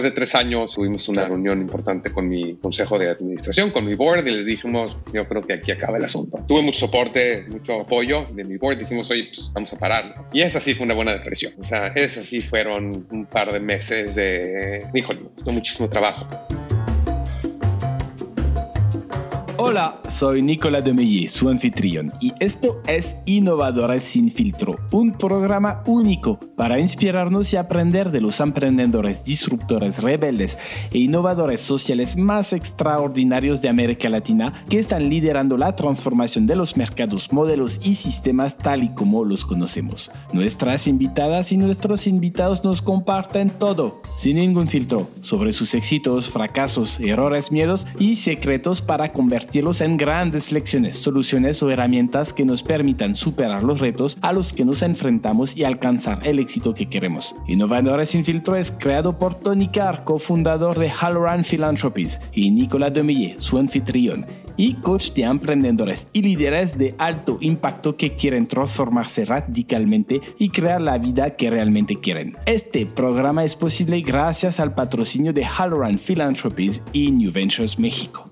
después de tres años tuvimos una reunión importante con mi consejo de administración, con mi board, y les dijimos, yo creo que aquí acaba el asunto. Tuve mucho soporte, mucho apoyo de mi board, dijimos, oye, pues vamos a parar. Y esa sí fue una buena depresión. O sea, esas sí fueron un par de meses de, híjole, me costó muchísimo trabajo. Hola, soy Nicolas Demeye, su anfitrión, y esto es Innovadores sin filtro, un programa único para inspirarnos y aprender de los emprendedores, disruptores, rebeldes e innovadores sociales más extraordinarios de América Latina que están liderando la transformación de los mercados, modelos y sistemas tal y como los conocemos. Nuestras invitadas y nuestros invitados nos comparten todo, sin ningún filtro, sobre sus éxitos, fracasos, errores, miedos y secretos para convertir en grandes lecciones, soluciones o herramientas que nos permitan superar los retos a los que nos enfrentamos y alcanzar el éxito que queremos. Innovadores sin es creado por Tony Carr, cofundador de Halloran Philanthropies, y Nicolas Demille, su anfitrión y coach de emprendedores y líderes de alto impacto que quieren transformarse radicalmente y crear la vida que realmente quieren. Este programa es posible gracias al patrocinio de Halloran Philanthropies y New Ventures México.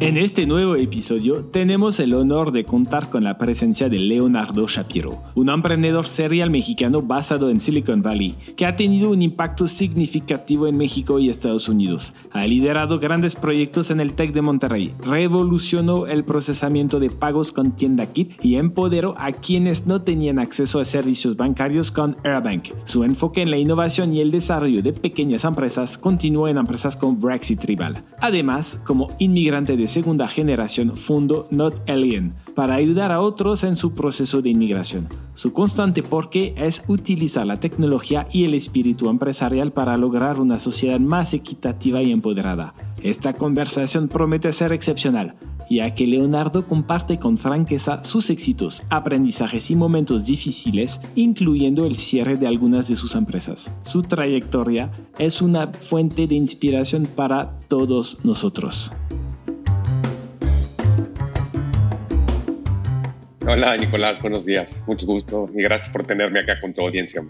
En este nuevo episodio tenemos el honor de contar con la presencia de Leonardo Shapiro, un emprendedor serial mexicano basado en Silicon Valley, que ha tenido un impacto significativo en México y Estados Unidos. Ha liderado grandes proyectos en el TEC de Monterrey, revolucionó el procesamiento de pagos con tienda kit y empoderó a quienes no tenían acceso a servicios bancarios con AirBank. Su enfoque en la innovación y el desarrollo de pequeñas empresas continuó en empresas con Brexit Tribal. Además, como inmigrante de segunda generación fundó Not Alien para ayudar a otros en su proceso de inmigración. Su constante porqué es utilizar la tecnología y el espíritu empresarial para lograr una sociedad más equitativa y empoderada. Esta conversación promete ser excepcional, ya que Leonardo comparte con franqueza sus éxitos, aprendizajes y momentos difíciles, incluyendo el cierre de algunas de sus empresas. Su trayectoria es una fuente de inspiración para todos nosotros. Hola Nicolás, buenos días, mucho gusto y gracias por tenerme acá con tu audiencia.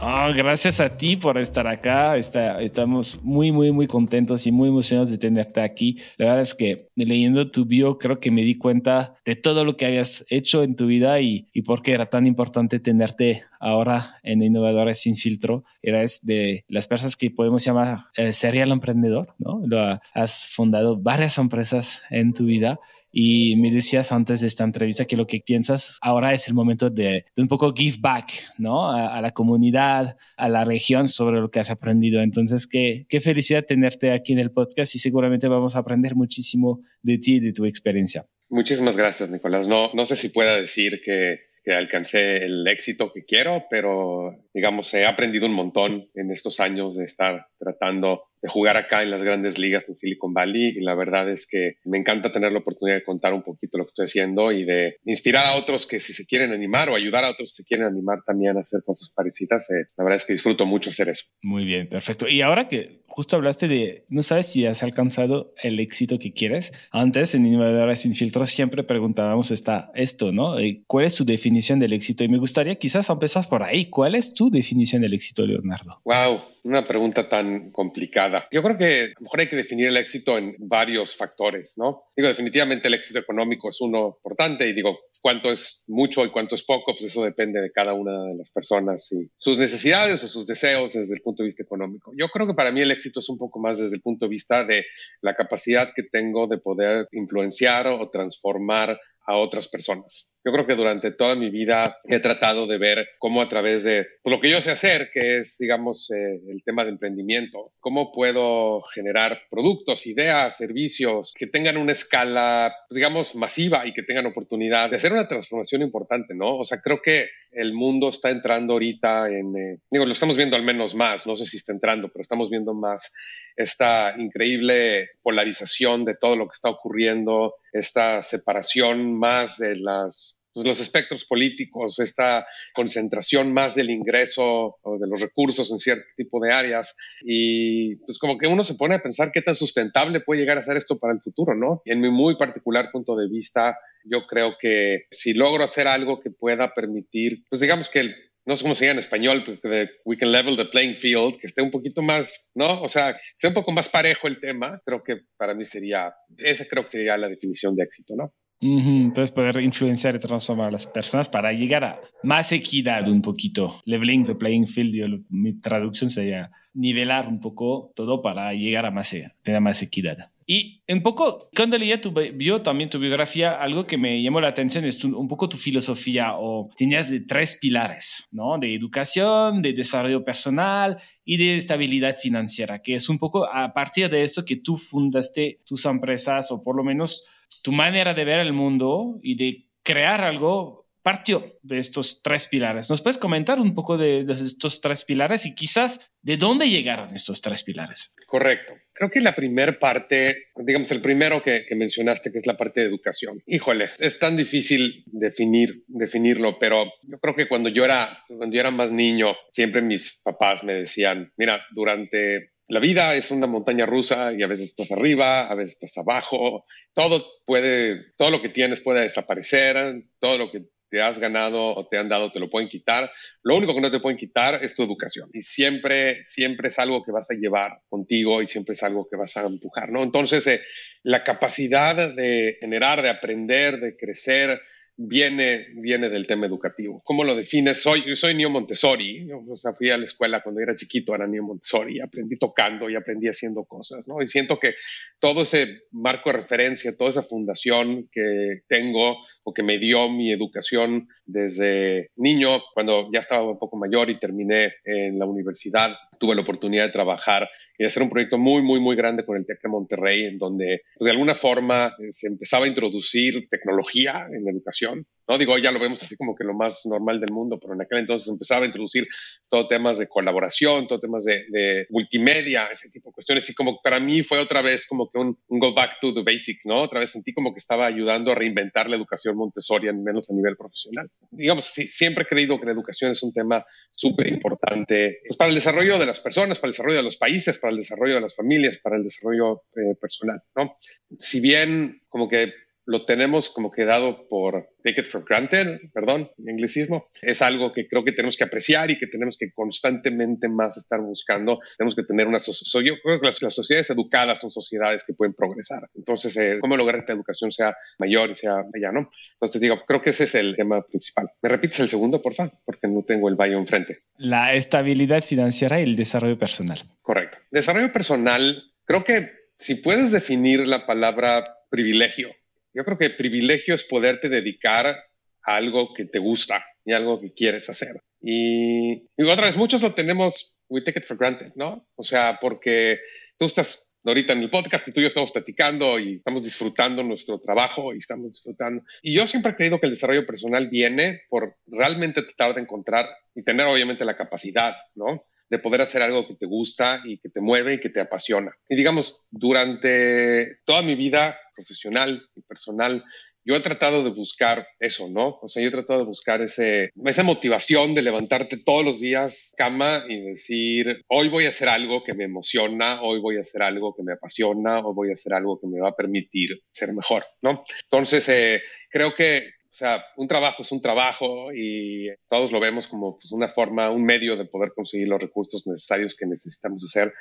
Oh, gracias a ti por estar acá. estamos muy, muy, muy contentos y muy emocionados de tenerte aquí. La verdad es que leyendo tu bio creo que me di cuenta de todo lo que habías hecho en tu vida y, y por qué era tan importante tenerte ahora en Innovadores Sin Filtro. Eres de las personas que podemos llamar eh, serial emprendedor, ¿no? Lo, has fundado varias empresas en tu vida y me decías antes de esta entrevista que lo que piensas ahora es el momento de, un poco give back, ¿no? A, la comunidad, a la región sobre lo que has aprendido. Entonces, qué, qué felicidad tenerte aquí en el podcast y seguramente vamos a aprender muchísimo de ti y de tu experiencia. Muchísimas gracias, Nicolás. No, no sé si pueda decir que que alcancé el éxito que quiero, pero digamos, he aprendido un montón en estos años de estar tratando de jugar acá en las grandes ligas en Silicon Valley y la verdad es que me encanta tener la oportunidad de contar un poquito lo que estoy haciendo y de inspirar a otros que si se quieren animar o ayudar a otros que se quieren animar también a hacer cosas parecidas. Eh, la verdad es que disfruto mucho hacer eso. Muy bien, perfecto. Y ahora que justo hablaste de, no sabes si has alcanzado el éxito que quieres. Antes en Innovadores sin filtros siempre preguntábamos esta, esto, ¿no? Eh, ¿Cuál es su definición del éxito? Y me gustaría quizás empezar por ahí. ¿Cuál es tu definición del éxito, Leonardo? Wow, una pregunta tan complicada. Yo creo que a lo mejor hay que definir el éxito en varios factores, ¿no? Digo, definitivamente el éxito económico es uno importante y digo, cuánto es mucho y cuánto es poco, pues eso depende de cada una de las personas y sus necesidades o sus deseos desde el punto de vista económico. Yo creo que para mí el éxito es un poco más desde el punto de vista de la capacidad que tengo de poder influenciar o transformar a otras personas. Yo creo que durante toda mi vida he tratado de ver cómo a través de pues, lo que yo sé hacer, que es, digamos, eh, el tema de emprendimiento, cómo puedo generar productos, ideas, servicios que tengan una escala, pues, digamos, masiva y que tengan oportunidad de hacer una transformación importante, ¿no? O sea, creo que el mundo está entrando ahorita en, eh, digo, lo estamos viendo al menos más, no sé si está entrando, pero estamos viendo más esta increíble polarización de todo lo que está ocurriendo, esta separación más de las pues, los espectros políticos, esta concentración más del ingreso o de los recursos en cierto tipo de áreas. Y pues como que uno se pone a pensar qué tan sustentable puede llegar a ser esto para el futuro, ¿no? Y en mi muy particular punto de vista, yo creo que si logro hacer algo que pueda permitir, pues digamos que el no sé cómo se llama en español, pero we can level the playing field, que esté un poquito más, ¿no? O sea, que esté un poco más parejo el tema, creo que para mí sería, esa creo que sería la definición de éxito, ¿no? Entonces poder influenciar y transformar a las personas para llegar a más equidad un poquito. Leveling the playing field, mi traducción sería nivelar un poco todo para llegar a más, tener más equidad. Y un poco, cuando leía tu también tu biografía, algo que me llamó la atención es un poco tu filosofía o tenías tres pilares, ¿no? De educación, de desarrollo personal y de estabilidad financiera, que es un poco a partir de esto que tú fundaste tus empresas o por lo menos tu manera de ver el mundo y de crear algo partió de estos tres pilares. ¿Nos puedes comentar un poco de, estos tres pilares y quizás de dónde llegaron estos tres pilares? Correcto. Creo que la primera parte, digamos, el primero que, mencionaste, que es la parte de educación. Híjole, es tan difícil definir, definirlo, pero yo creo que cuando yo era, cuando yo era más niño, siempre mis papás me decían, mira, durante la vida es una montaña rusa y a veces estás arriba, a veces estás abajo. Todo puede, todo lo que tienes puede desaparecer, todo lo que te has ganado o te han dado, te lo pueden quitar. Lo único que no te pueden quitar es tu educación. Y siempre, siempre es algo que vas a llevar contigo y siempre es algo que vas a empujar, ¿no? Entonces, eh, la capacidad de generar, de aprender, de crecer, viene, viene del tema educativo. ¿Cómo lo defines? Soy, yo soy niño Montessori, o sea, fui a la escuela cuando era chiquito, era niño Montessori, aprendí tocando y aprendí haciendo cosas, ¿no? Y siento que todo ese marco de referencia, toda esa fundación que tengo o que me dio mi educación desde niño, cuando ya estaba un poco mayor y terminé en la universidad, tuve la oportunidad de trabajar y hacer un proyecto muy, muy, muy grande con el TEC de Monterrey, en donde pues, de alguna forma eh, se empezaba a introducir tecnología en la educación. No digo, ya lo vemos así como que lo más normal del mundo, pero en aquel entonces empezaba a introducir todo temas de colaboración, todo temas de, multimedia, ese tipo de cuestiones. Y como para mí fue otra vez como que un, go back to the basics, ¿no? Otra vez sentí como que estaba ayudando a reinventar la educación Montessori, al menos a nivel profesional. Digamos, siempre he creído que la educación es un tema súper importante pues, para el desarrollo de las personas, para el desarrollo de los países, para el desarrollo de las familias, para el desarrollo eh, personal, ¿no? Si bien como que lo tenemos como que dado por take it for granted, perdón, en anglicismo. Es algo que creo que tenemos que apreciar y que tenemos que constantemente más estar buscando. Tenemos que tener una sociedad. Yo creo que las, sociedades educadas son sociedades que pueden progresar. Entonces, eh, ¿cómo lograr que la educación sea mayor y sea allá, no? Entonces, digo, creo que ese es el tema principal. ¿Me repites el segundo, por favor? Porque no tengo el baño enfrente. La estabilidad financiera y el desarrollo personal. Correcto. Desarrollo personal, creo que si puedes definir la palabra privilegio yo creo que privilegio es poderte dedicar a algo que te gusta y algo que quieres hacer. Y, otra vez, muchos lo tenemos, we take it for granted, ¿no? O sea, porque tú estás ahorita en el podcast y tú y yo estamos platicando y estamos disfrutando nuestro trabajo y estamos disfrutando. Y yo siempre he creído que el desarrollo personal viene por realmente tratar de encontrar y tener obviamente la capacidad, ¿no? de poder hacer algo que te gusta y que te mueve y que te apasiona. Y digamos, durante toda mi vida profesional y personal, yo he tratado de buscar eso, ¿no? O sea, yo he tratado de buscar ese, esa motivación de levantarte todos los días cama y decir, hoy voy a hacer algo que me emociona, hoy voy a hacer algo que me apasiona, hoy voy a hacer algo que me va a permitir ser mejor, ¿no? Entonces, eh, creo que o sea, un trabajo es un trabajo y todos lo vemos como pues, una forma, un medio de poder conseguir los recursos necesarios que necesitamos hacer.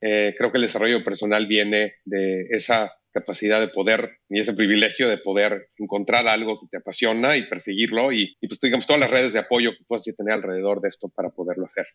Eh, creo que el desarrollo personal viene de esa capacidad de poder y ese privilegio de poder encontrar algo que te apasiona y perseguirlo y, pues digamos todas las redes de apoyo que puedas tener alrededor de esto para poderlo hacer.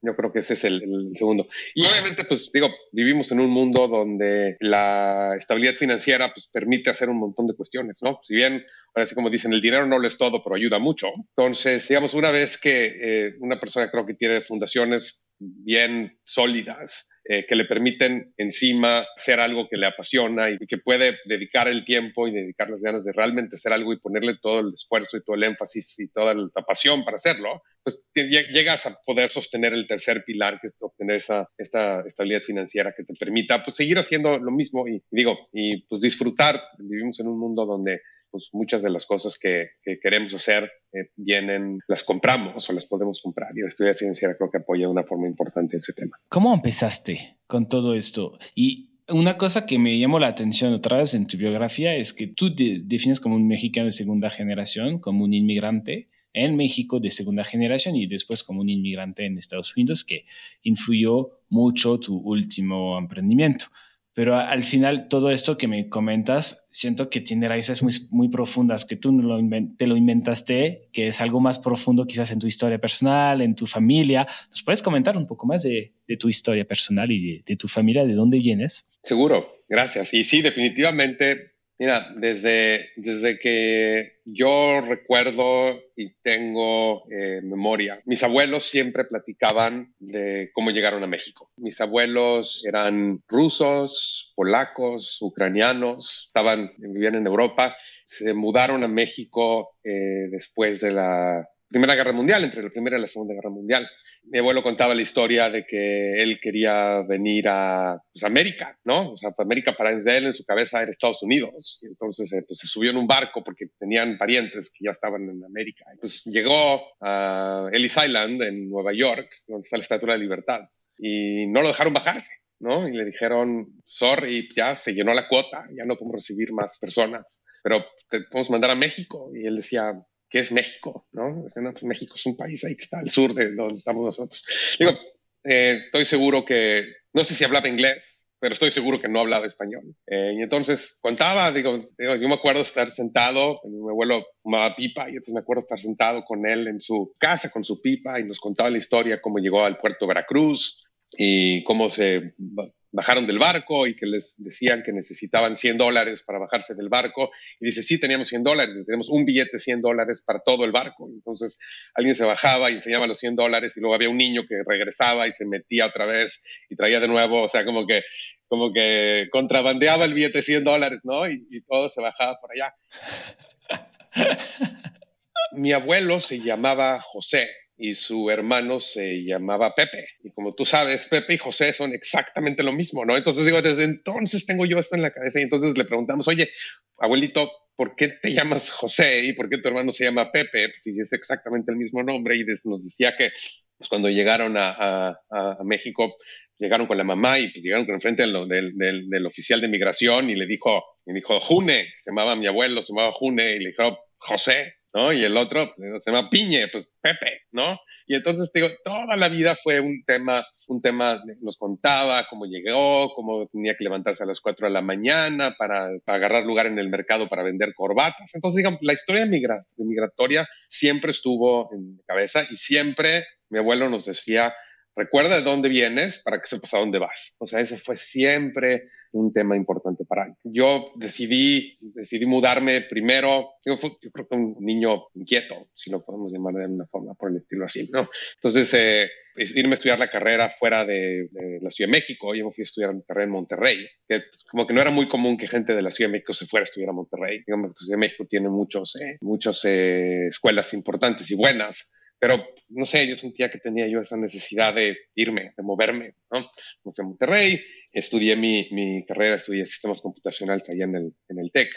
Yo creo que ese es el, el, segundo. Y obviamente pues digo, vivimos en un mundo donde la estabilidad financiera pues permite hacer un montón de cuestiones, ¿no? Si bien ahora sí como dicen, el dinero no lo es todo, pero ayuda mucho. Entonces, digamos, una vez que eh, una persona creo que tiene fundaciones bien sólidas, eh, que le permiten encima hacer algo que le apasiona y que puede dedicar el tiempo y dedicar las ganas de realmente hacer algo y ponerle todo el esfuerzo y todo el énfasis y toda la pasión para hacerlo, pues llegas a poder sostener el tercer pilar, que es obtener esa, esta estabilidad financiera que te permita pues seguir haciendo lo mismo y digo, y pues disfrutar. Vivimos en un mundo donde pues muchas de las cosas que, queremos hacer eh, vienen, las compramos o las podemos comprar. Y la estudia financiera creo que apoya de una forma importante ese tema. ¿Cómo empezaste con todo esto? Y una cosa que me llamó la atención otra vez en tu biografía es que tú te defines como un mexicano de segunda generación, como un inmigrante en México de segunda generación y después como un inmigrante en Estados Unidos que influyó mucho tu último emprendimiento. Pero al final todo esto que me comentas, siento que tiene raíces muy, muy profundas, que tú lo te lo inventaste, que es algo más profundo quizás en tu historia personal, en tu familia. ¿Nos puedes comentar un poco más de, tu historia personal y de, tu familia, de dónde vienes? Seguro, gracias. Y sí, definitivamente Mira, desde, desde que yo recuerdo y tengo eh, memoria, mis abuelos siempre platicaban de cómo llegaron a México. Mis abuelos eran rusos, polacos, ucranianos, estaban, vivían en Europa, se mudaron a México eh, después de la Primera Guerra Mundial, entre la Primera y la Segunda Guerra Mundial mi abuelo contaba la historia de que él quería venir a pues, América, ¿no? O sea, América para él en su cabeza era Estados Unidos. Y entonces eh, pues, se subió en un barco porque tenían parientes que ya estaban en América. Pues llegó a Ellis Island en Nueva York, donde está la Estatua de la Libertad, y no lo dejaron bajarse. ¿no? Y le dijeron, sorry, ya se llenó la cuota, ya no podemos recibir más personas, pero te podemos mandar a México. Y él decía, que es México, ¿no? Pues México es un país ahí que está al sur de donde estamos nosotros. Digo, eh, estoy seguro que, no sé si hablaba inglés, pero estoy seguro que no hablaba español. Eh, y entonces contaba, digo, yo me acuerdo estar sentado, mi abuelo fumaba pipa, y entonces me acuerdo estar sentado con él en su casa con su pipa y nos contaba la historia, cómo llegó al puerto de Veracruz y cómo se bajaron del barco y que les decían que necesitaban 100 dólares para bajarse del barco. Y dice, sí, teníamos 100 dólares, tenemos un billete de 100 dólares para todo el barco. Entonces alguien se bajaba y enseñaba los 100 dólares y luego había un niño que regresaba y se metía otra vez y traía de nuevo, o sea, como que, como que contrabandeaba el billete de 100 dólares, ¿no? Y, y todo se bajaba por allá. Mi abuelo se llamaba José y su hermano se llamaba Pepe. Y como tú sabes, Pepe y José son exactamente lo mismo, ¿no? Entonces digo, desde entonces tengo yo esto en la cabeza y entonces le preguntamos, oye, abuelito, ¿por qué te llamas José y por qué tu hermano se llama Pepe? Pues si es exactamente el mismo nombre y nos decía que pues, cuando llegaron a, México, llegaron con la mamá y pues llegaron con el frente del, oficial de migración y le dijo, y dijo June, se llamaba mi abuelo, se llamaba June, y le dijo José, ¿no? Y el otro se llama Piñe, pues Pepe, ¿no? Y entonces, digo, toda la vida fue un tema, un tema, nos contaba cómo llegó, cómo tenía que levantarse a las 4 de la mañana para, agarrar lugar en el mercado para vender corbatas. Entonces, digamos, la historia migratoria siempre estuvo en mi cabeza y siempre mi abuelo nos decía, recuerda de dónde vienes para que sepas a dónde vas. O sea, ese fue siempre un tema importante para mí. Yo decidí, decidí mudarme primero, yo, creo que un niño inquieto, si lo podemos llamar de una forma por el estilo así, ¿no? Entonces, eh, irme a estudiar la carrera fuera de, la Ciudad de México, yo me fui a estudiar mi carrera en Monterrey, que pues, como que no era muy común que gente de la Ciudad de México se fuera a estudiar a Monterrey. Digamos la Ciudad de México tiene muchos, eh, muchas eh, escuelas importantes y buenas, pero no sé, yo sentía que tenía yo esa necesidad de irme, de moverme, ¿no? Me fui a Monterrey, estudié mi, mi carrera, estudié sistemas computacionales allá en el, en el TEC.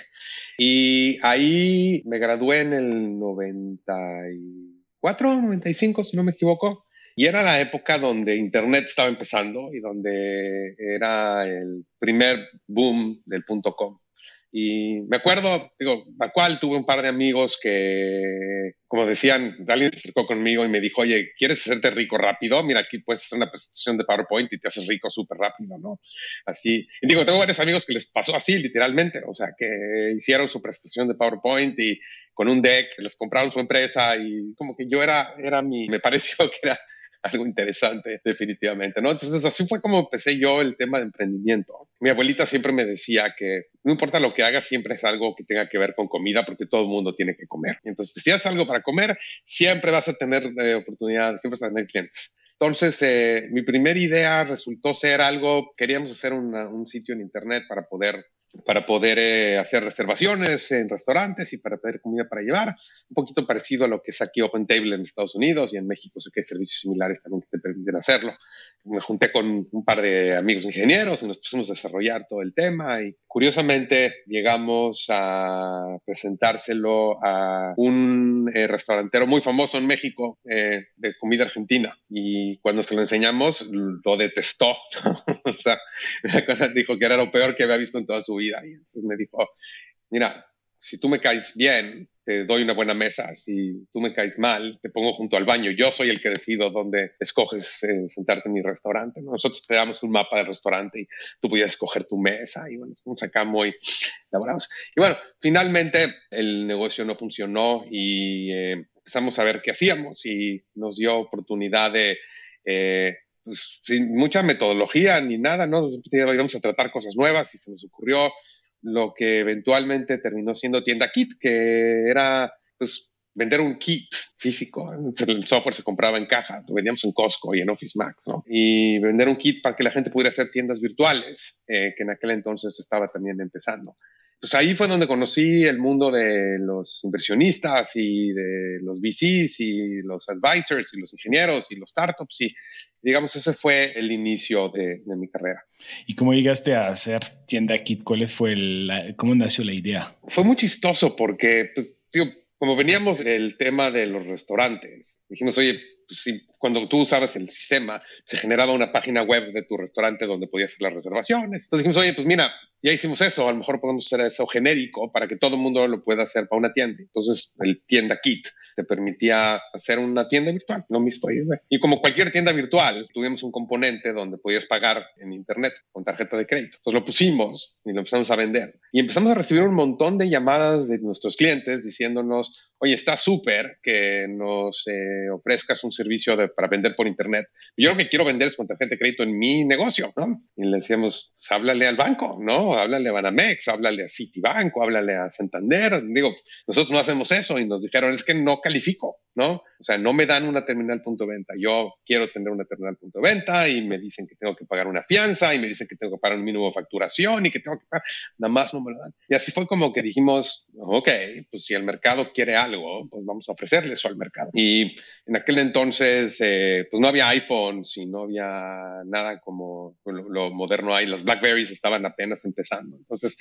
Y ahí me gradué en el 94, 95, si no me equivoco. Y era la época donde Internet estaba empezando y donde era el primer boom del punto com. Y me acuerdo, digo, la cual tuve un par de amigos que, como decían, alguien se acercó conmigo y me dijo, oye, ¿quieres hacerte rico rápido? Mira, aquí puedes hacer una presentación de PowerPoint y te haces rico súper rápido, ¿no? Así. Y digo, tengo varios amigos que les pasó así, literalmente. O sea, que hicieron su presentación de PowerPoint y con un deck, les compraron su empresa y como que yo era, era mi, me pareció que era algo interesante, definitivamente, ¿no? Entonces, así fue como empecé yo el tema de emprendimiento. Mi abuelita siempre me decía que no importa lo que hagas, siempre es algo que tenga que ver con comida, porque todo el mundo tiene que comer. Entonces, si haces algo para comer, siempre vas a tener eh, oportunidades, siempre vas a tener clientes. Entonces, eh, mi primera idea resultó ser algo, queríamos hacer un sitio en Internet para poder para poder eh, hacer reservaciones en restaurantes y para pedir comida para llevar. Un poquito parecido a lo que es aquí Open Table en Estados Unidos y en México sé que hay servicios similares también que te permiten hacerlo. Me junté con un par de amigos ingenieros y nos pusimos a desarrollar todo el tema y curiosamente llegamos a presentárselo a un eh, restaurantero muy famoso en México eh, de comida argentina y cuando se lo enseñamos lo detestó. o sea, dijo que era lo peor que había visto en toda su vida y entonces me dijo, mira, si tú me caes bien, te doy una buena mesa. Si tú me caes mal, te pongo junto al baño. Yo soy el que decido dónde escoges eh, sentarte en mi restaurante. Nosotros te damos un mapa del restaurante y tú podías escoger tu mesa. Y bueno, es acá muy elaborados. Y bueno, finalmente el negocio no funcionó y eh, empezamos a ver qué hacíamos y nos dio oportunidad de... Eh, pues, sin mucha metodología ni nada, ¿no? Íbamos a tratar cosas nuevas y se nos ocurrió lo que eventualmente terminó siendo tienda kit, que era pues vender un kit físico. El software se compraba en caja, lo vendíamos en Costco y en Office Max, ¿no? Y vender un kit para que la gente pudiera hacer tiendas virtuales, eh, que en aquel entonces estaba también empezando. Pues ahí fue donde conocí el mundo de los inversionistas y de los VCs y los advisors y los ingenieros y los startups y digamos ese fue el inicio de, mi carrera. ¿Y cómo llegaste a hacer tienda Kit? ¿Cuál fue el, cómo nació la idea? Fue muy chistoso porque, pues, como veníamos del tema de los restaurantes, dijimos, oye, pues, cuando tú usabas el sistema, se generaba una página web de tu restaurante donde podías hacer las reservaciones. Entonces dijimos, oye, pues mira, ya hicimos eso, a lo mejor podemos hacer eso genérico para que todo el mundo lo pueda hacer para una tienda. Entonces, el tienda kit te permitía hacer una tienda virtual, no mismo Y como cualquier tienda virtual, tuvimos un componente donde podías pagar en Internet con tarjeta de crédito. Entonces lo pusimos y lo empezamos a vender. Y empezamos a recibir un montón de llamadas de nuestros clientes diciéndonos, oye, está súper que nos eh, ofrezcas un servicio para vender por Internet. Yo lo que quiero vender es con tarjeta de crédito en mi negocio, ¿no? Y le decíamos, pues, háblale al banco, ¿no? Háblale a Banamex, háblale a Citibank, háblale a Santander. Digo, nosotros no hacemos eso y nos dijeron, es que no califico, ¿no? O sea, no me dan una terminal punto venta. Yo quiero tener una terminal punto venta y me dicen que tengo que pagar una fianza y me dicen que tengo que pagar un mínimo de facturación y que tengo que pagar, nada más no dan. Y así fue como que dijimos, ok, pues si el mercado quiere algo, pues vamos a ofrecerle eso al mercado. Y en aquel entonces, eh, pues no había iPhones y no había nada como lo, lo moderno hay. Las Blackberries estaban apenas empezando. Entonces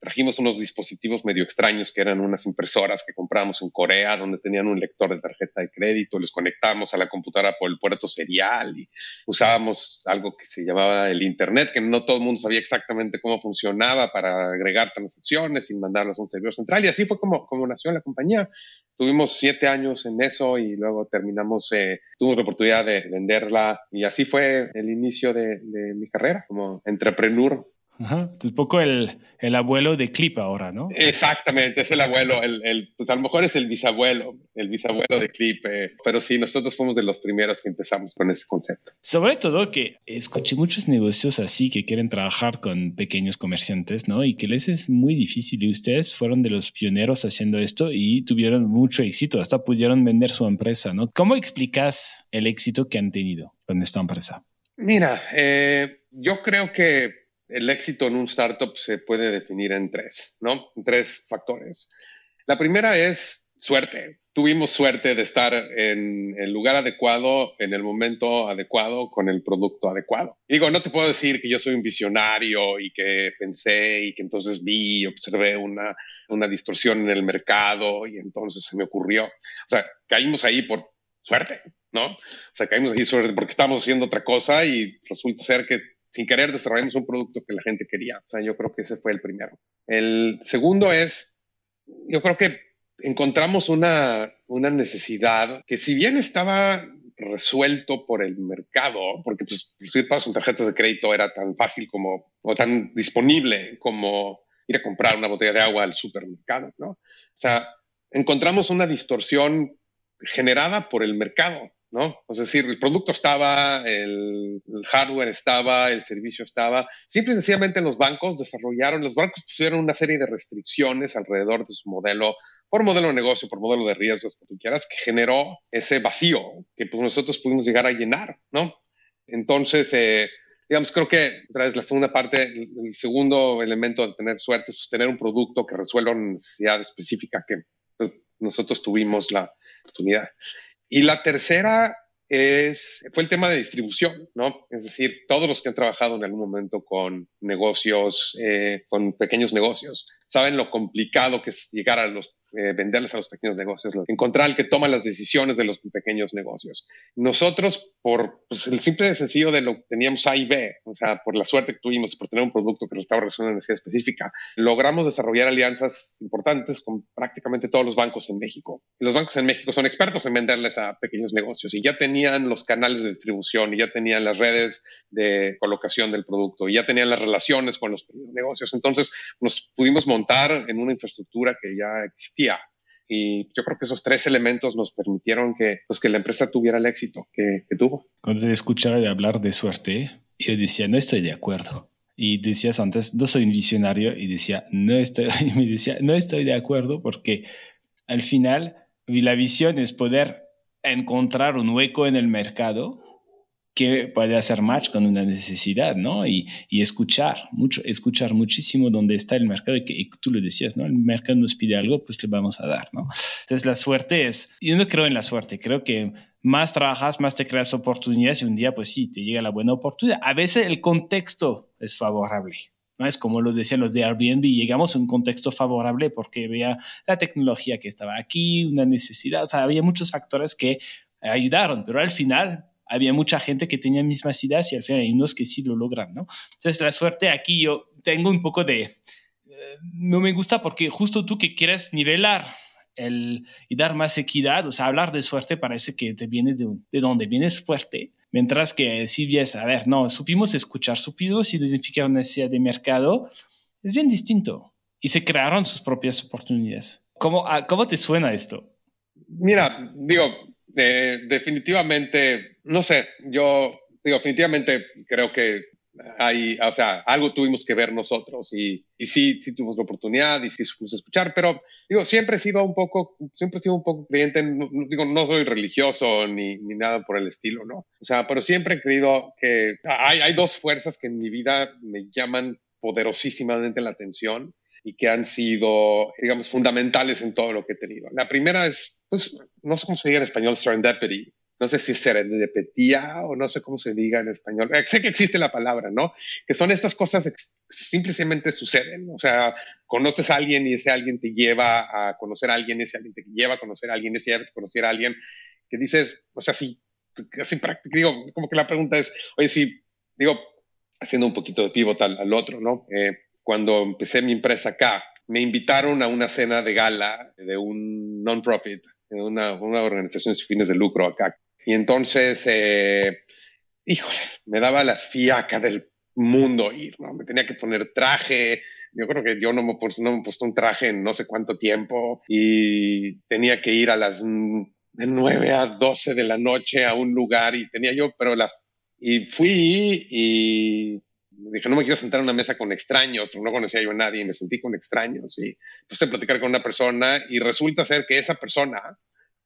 trajimos unos dispositivos medio extraños que eran unas impresoras que compramos en Corea donde tenían un lector de tarjeta de crédito, les conectábamos a la computadora por el puerto serial y usábamos algo que se llamaba el Internet, que no todo el mundo sabía exactamente cómo funcionaba para agregar transacciones y mandarlas a un servidor central. Y así fue como, como nació la compañía. Tuvimos siete años en eso y luego terminamos, eh, tuvimos la oportunidad de venderla y así fue el inicio de, de mi carrera como entrepreneur Ajá. Es un poco el, el, abuelo de Clip ahora, ¿no? Exactamente, es el abuelo, el, el, pues a lo mejor es el bisabuelo, el bisabuelo de Clip, eh, pero sí, nosotros fuimos de los primeros que empezamos con ese concepto. Sobre todo que escuché muchos negocios así que quieren trabajar con pequeños comerciantes, ¿no? Y que les es muy difícil y ustedes fueron de los pioneros haciendo esto y tuvieron mucho éxito, hasta pudieron vender su empresa, ¿no? ¿Cómo explicas el éxito que han tenido con esta empresa? Mira, eh, yo creo que el éxito en un startup se puede definir en tres, ¿no? En tres factores. La primera es suerte. Tuvimos suerte de estar en el lugar adecuado, en el momento adecuado, con el producto adecuado. digo, no te puedo decir que yo soy un visionario y que pensé y que entonces vi y observé una, una distorsión en el mercado y entonces se me ocurrió. O sea, caímos ahí por suerte, ¿no? O sea, caímos ahí suerte porque estábamos haciendo otra cosa y resulta ser que sin querer desarrollamos un producto que la gente quería. O sea, yo creo que ese fue el primero. El segundo es, yo creo que encontramos una, una necesidad que si bien estaba resuelto por el mercado, porque pues recibir pagos con tarjetas de crédito era tan fácil como, o tan disponible como ir a comprar una botella de agua al supermercado, ¿no? O sea, encontramos una distorsión generada por el mercado. ¿No? Es decir, el producto estaba, el, hardware estaba, el servicio estaba. Simple y sencillamente los bancos desarrollaron, los bancos pusieron una serie de restricciones alrededor de su modelo, por modelo de negocio, por modelo de riesgos, que tú quieras, que generó ese vacío que pues, nosotros pudimos llegar a llenar, ¿no? Entonces, eh, digamos, creo que vez la segunda parte, el, segundo elemento de tener suerte es pues, tener un producto que resuelva una necesidad específica que pues, nosotros tuvimos la oportunidad. Y la tercera es, fue el tema de distribución, ¿no? Es decir, todos los que han trabajado en algún momento con negocios, eh, con pequeños negocios, saben lo complicado que es llegar a los eh, venderles a los pequeños negocios, encontrar el que toma las decisiones de los pequeños negocios. Nosotros, por pues, el simple y sencillo de lo que teníamos A y B, o sea, por la suerte que tuvimos por tener un producto que nos estaba resolviendo una necesidad específica, logramos desarrollar alianzas importantes con prácticamente todos los bancos en México. los bancos en México son expertos en venderles a pequeños negocios y ya tenían los canales de distribución y ya tenían las redes de colocación del producto y ya tenían las relaciones con los pequeños negocios. Entonces, nos pudimos montar en una infraestructura que ya existía y yo creo que esos tres elementos nos permitieron que, pues, que la empresa tuviera el éxito que, tuvo. Cuando te escuchaba hablar de suerte, yo decía, no estoy de acuerdo. Y decías antes, no soy un visionario, y decía, no estoy, y me decía, no estoy de acuerdo porque al final la visión es poder encontrar un hueco en el mercado que puede hacer match con una necesidad, ¿no? Y, y, escuchar, mucho, escuchar muchísimo dónde está el mercado y que tú lo decías, ¿no? El mercado nos pide algo, pues le vamos a dar, ¿no? Entonces la suerte es, yo no creo en la suerte, creo que más trabajas, más te creas oportunidades y un día, pues sí, te llega la buena oportunidad. A veces el contexto es favorable. ¿no? Es como lo decían los de Airbnb, llegamos a un contexto favorable porque veía la tecnología que estaba aquí, una necesidad, o sea, había muchos factores que ayudaron, pero al final había mucha gente que tenía mismas ideas y al final hay unos que sí lo logran, ¿no? Entonces, la suerte aquí yo tengo un poco de... Eh, no me gusta porque justo tú que quieres nivelar el, y dar más equidad, o sea, hablar de suerte parece que te viene de, de donde vienes fuerte, mientras que si vienes, a ver, no, supimos escuchar, supimos identificar una necesidad de mercado, es bien distinto y se crearon sus propias oportunidades. ¿Cómo, ah, cómo te suena esto? Mira, digo, definitivamente, no sé, yo definitivamente creo que hay, o sea, algo tuvimos que ver nosotros y, y sí, tuvimos la oportunidad y sí supimos escuchar, pero digo, siempre he sido un poco, siempre he sido un poco creyente, digo, no soy religioso ni, ni, nada por el estilo, ¿no? O sea, pero siempre he creído que hay, hay dos fuerzas que en mi vida me llaman poderosísimamente la atención y que han sido, digamos, fundamentales en todo lo que he tenido. La primera es, pues, no sé cómo se diga en español, serendipity. No sé si es serendipetía o no sé cómo se diga en español. Eh, sé que existe la palabra, ¿no? Que son estas cosas que simplemente suceden. O sea, conoces a alguien y ese alguien te lleva a conocer a alguien, ese alguien te lleva a conocer a alguien, ese alguien te conocer a alguien, que dices, o sea, así práctico, digo, como que la pregunta es, oye, si, digo, haciendo un poquito de pivot al, al otro, ¿no? Eh, cuando empecé mi empresa acá, me invitaron a una cena de gala de un non-profit, una, una organización sin fines de lucro acá. Y entonces, eh, híjole, me daba la fiaca del mundo ir, ¿no? Me tenía que poner traje. Yo creo que yo no me, no me puesto un traje en no sé cuánto tiempo y tenía que ir a las de 9 a 12 de la noche a un lugar y tenía yo, pero la... Y fui y dije, no me quiero sentar en una mesa con extraños, porque no conocía yo a nadie y me sentí con extraños. Y puse a platicar con una persona y resulta ser que esa persona,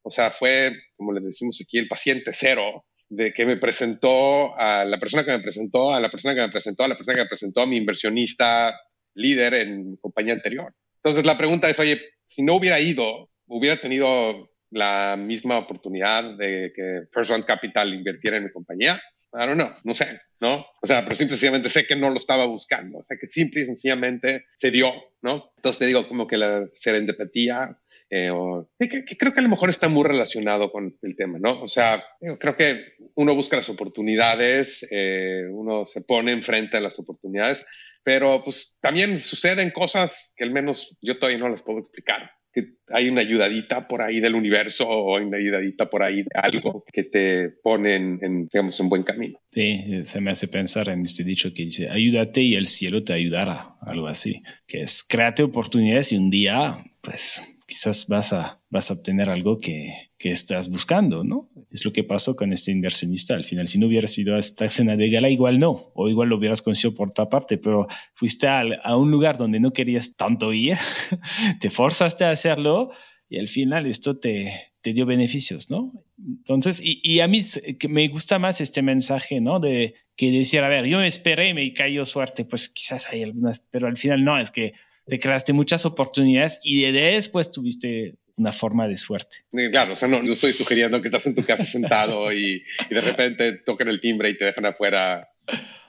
o sea, fue, como le decimos aquí, el paciente cero, de que me presentó a la persona que me presentó, a la persona que me presentó, a la persona que me presentó a mi inversionista líder en compañía anterior. Entonces la pregunta es, oye, si no hubiera ido, hubiera tenido la misma oportunidad de que First Round Capital invirtiera en mi compañía? I don't know, no sé, ¿no? O sea, pero simple y sencillamente sé que no lo estaba buscando, o sea, que simple y sencillamente se dio, ¿no? Entonces te digo como que la serendipatía, eh, o, que, creo que a lo mejor está muy relacionado con el tema, ¿no? O sea, creo que uno busca las oportunidades, eh, uno se pone enfrente a las oportunidades, pero pues también suceden cosas que al menos yo todavía no las puedo explicar que hay una ayudadita por ahí del universo o hay una ayudadita por ahí de algo que te pone en, digamos, en buen camino. Sí, se me hace pensar en este dicho que dice, ayúdate y el cielo te ayudará, algo así, que es créate oportunidades y un día, pues quizás vas a, vas a obtener algo que, que estás buscando, ¿no? Es lo que pasó con este inversionista. Al final, si no hubieras ido a esta cena de gala, igual no, o igual lo hubieras conocido por otra parte, pero fuiste a, a un lugar donde no querías tanto ir, te forzaste a hacerlo y al final esto te, te dio beneficios, ¿no? Entonces, y, a mí me gusta más este mensaje, ¿no? De que decir, a ver, yo me esperé y me cayó suerte, pues quizás hay algunas, pero al final no, es que te creaste muchas oportunidades y de después tuviste una forma de suerte. Claro, o sea, no, no estoy sugiriendo que estás en tu casa sentado y, y, de repente tocan el timbre y te dejan afuera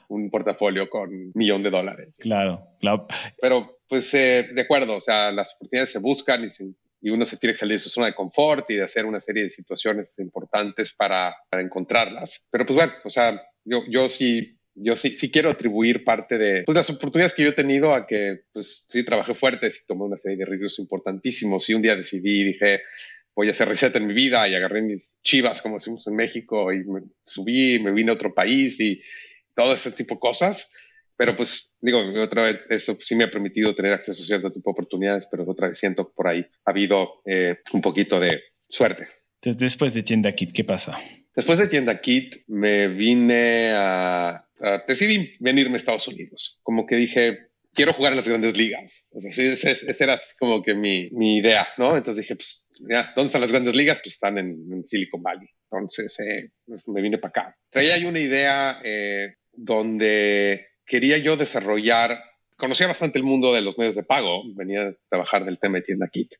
un portafolio con un millón de dólares. Claro, claro. Pero pues eh, de acuerdo, o sea, las oportunidades se buscan y, y, uno se tiene que salir de su zona de confort y de hacer una serie de situaciones importantes para, para encontrarlas. Pero pues bueno, o sea, yo, yo sí yo sí, sí quiero atribuir parte de pues, las oportunidades que yo he tenido a que, pues sí, trabajé fuerte, sí tomé una serie de riesgos importantísimos y un día decidí, dije, voy a hacer reset en mi vida y agarré mis chivas, como decimos en México, y me subí, me vine a otro país y todo ese tipo de cosas. Pero pues digo, otra vez, eso sí me ha permitido tener acceso a cierto tipo de oportunidades, pero otra vez siento que por ahí ha habido eh, un poquito de suerte. Entonces, después de Tienda Kit, ¿qué pasa? Después de Tienda Kit, me vine a Ah, decidí venirme a Estados Unidos. Como que dije, quiero jugar en las grandes ligas. O sea, esa era como que mi, mi, idea, ¿no? Entonces dije, pues, ya, ¿dónde están las grandes ligas? Pues están en, Silicon Valley. Entonces eh, pues, me vine para acá. Traía ahí una idea eh, donde quería yo desarrollar, conocía bastante el mundo de los medios de pago, venía a trabajar del tema de tienda kit.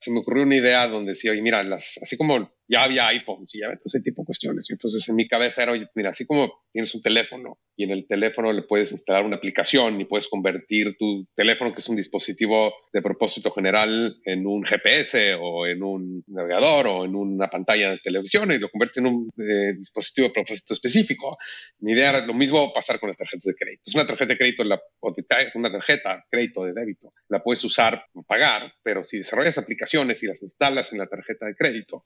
Se me ocurrió una idea donde decía, oye, mira, las, así como ya había iPhones y ya ese tipo de cuestiones. Y entonces en mi cabeza era, oye, mira, así como tienes un teléfono y en el teléfono le puedes instalar una aplicación y puedes convertir tu teléfono, que es un dispositivo de propósito general, en un GPS o en un navegador o en una pantalla de televisión y lo convierte en un eh, dispositivo de propósito específico. Mi idea era lo mismo pasar con las tarjetas de crédito. Es una tarjeta de crédito, la, una tarjeta crédito de débito, la puedes usar para pagar, pero si desarrollas aplicaciones y las instalas en la tarjeta de crédito,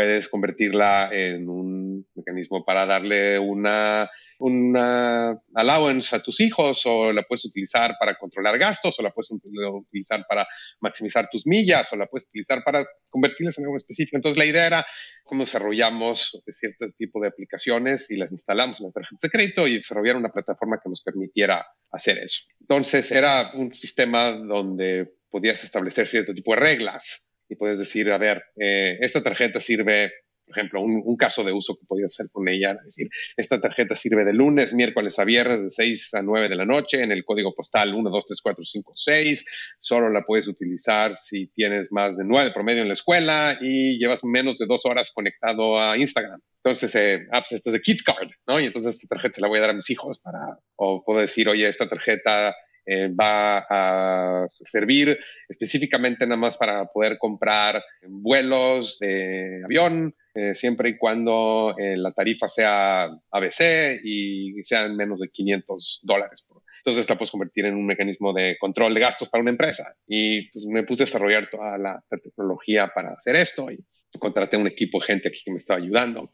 puedes convertirla en un mecanismo para darle una, una allowance a tus hijos o la puedes utilizar para controlar gastos o la puedes utilizar para maximizar tus millas o la puedes utilizar para convertirlas en algo específico. Entonces la idea era cómo desarrollamos cierto tipo de aplicaciones y las instalamos en las tarjetas de crédito y desarrollar una plataforma que nos permitiera hacer eso. Entonces era un sistema donde podías establecer cierto tipo de reglas y puedes decir, a ver, eh, esta tarjeta sirve, por ejemplo, un, caso de uso que podías hacer con ella, es decir, esta tarjeta sirve de lunes, miércoles a viernes de 6 a 9 de la noche en el código postal 1, 2, 3, 4, 5, 6. Solo la puedes utilizar si tienes más de 9 promedio en la escuela y llevas menos de dos horas conectado a Instagram. Entonces, eh, ah, pues esto es de Kids Card, ¿no? Y entonces esta tarjeta se la voy a dar a mis hijos para, o puedo decir, oye, esta tarjeta eh, va a servir específicamente nada más para poder comprar vuelos de avión, eh, siempre y cuando eh, la tarifa sea ABC y sean menos de 500 dólares. Entonces la puedes convertir en un mecanismo de control de gastos para una empresa. Y pues me puse a desarrollar toda la, tecnología para hacer esto y contraté un equipo de gente aquí que me estaba ayudando.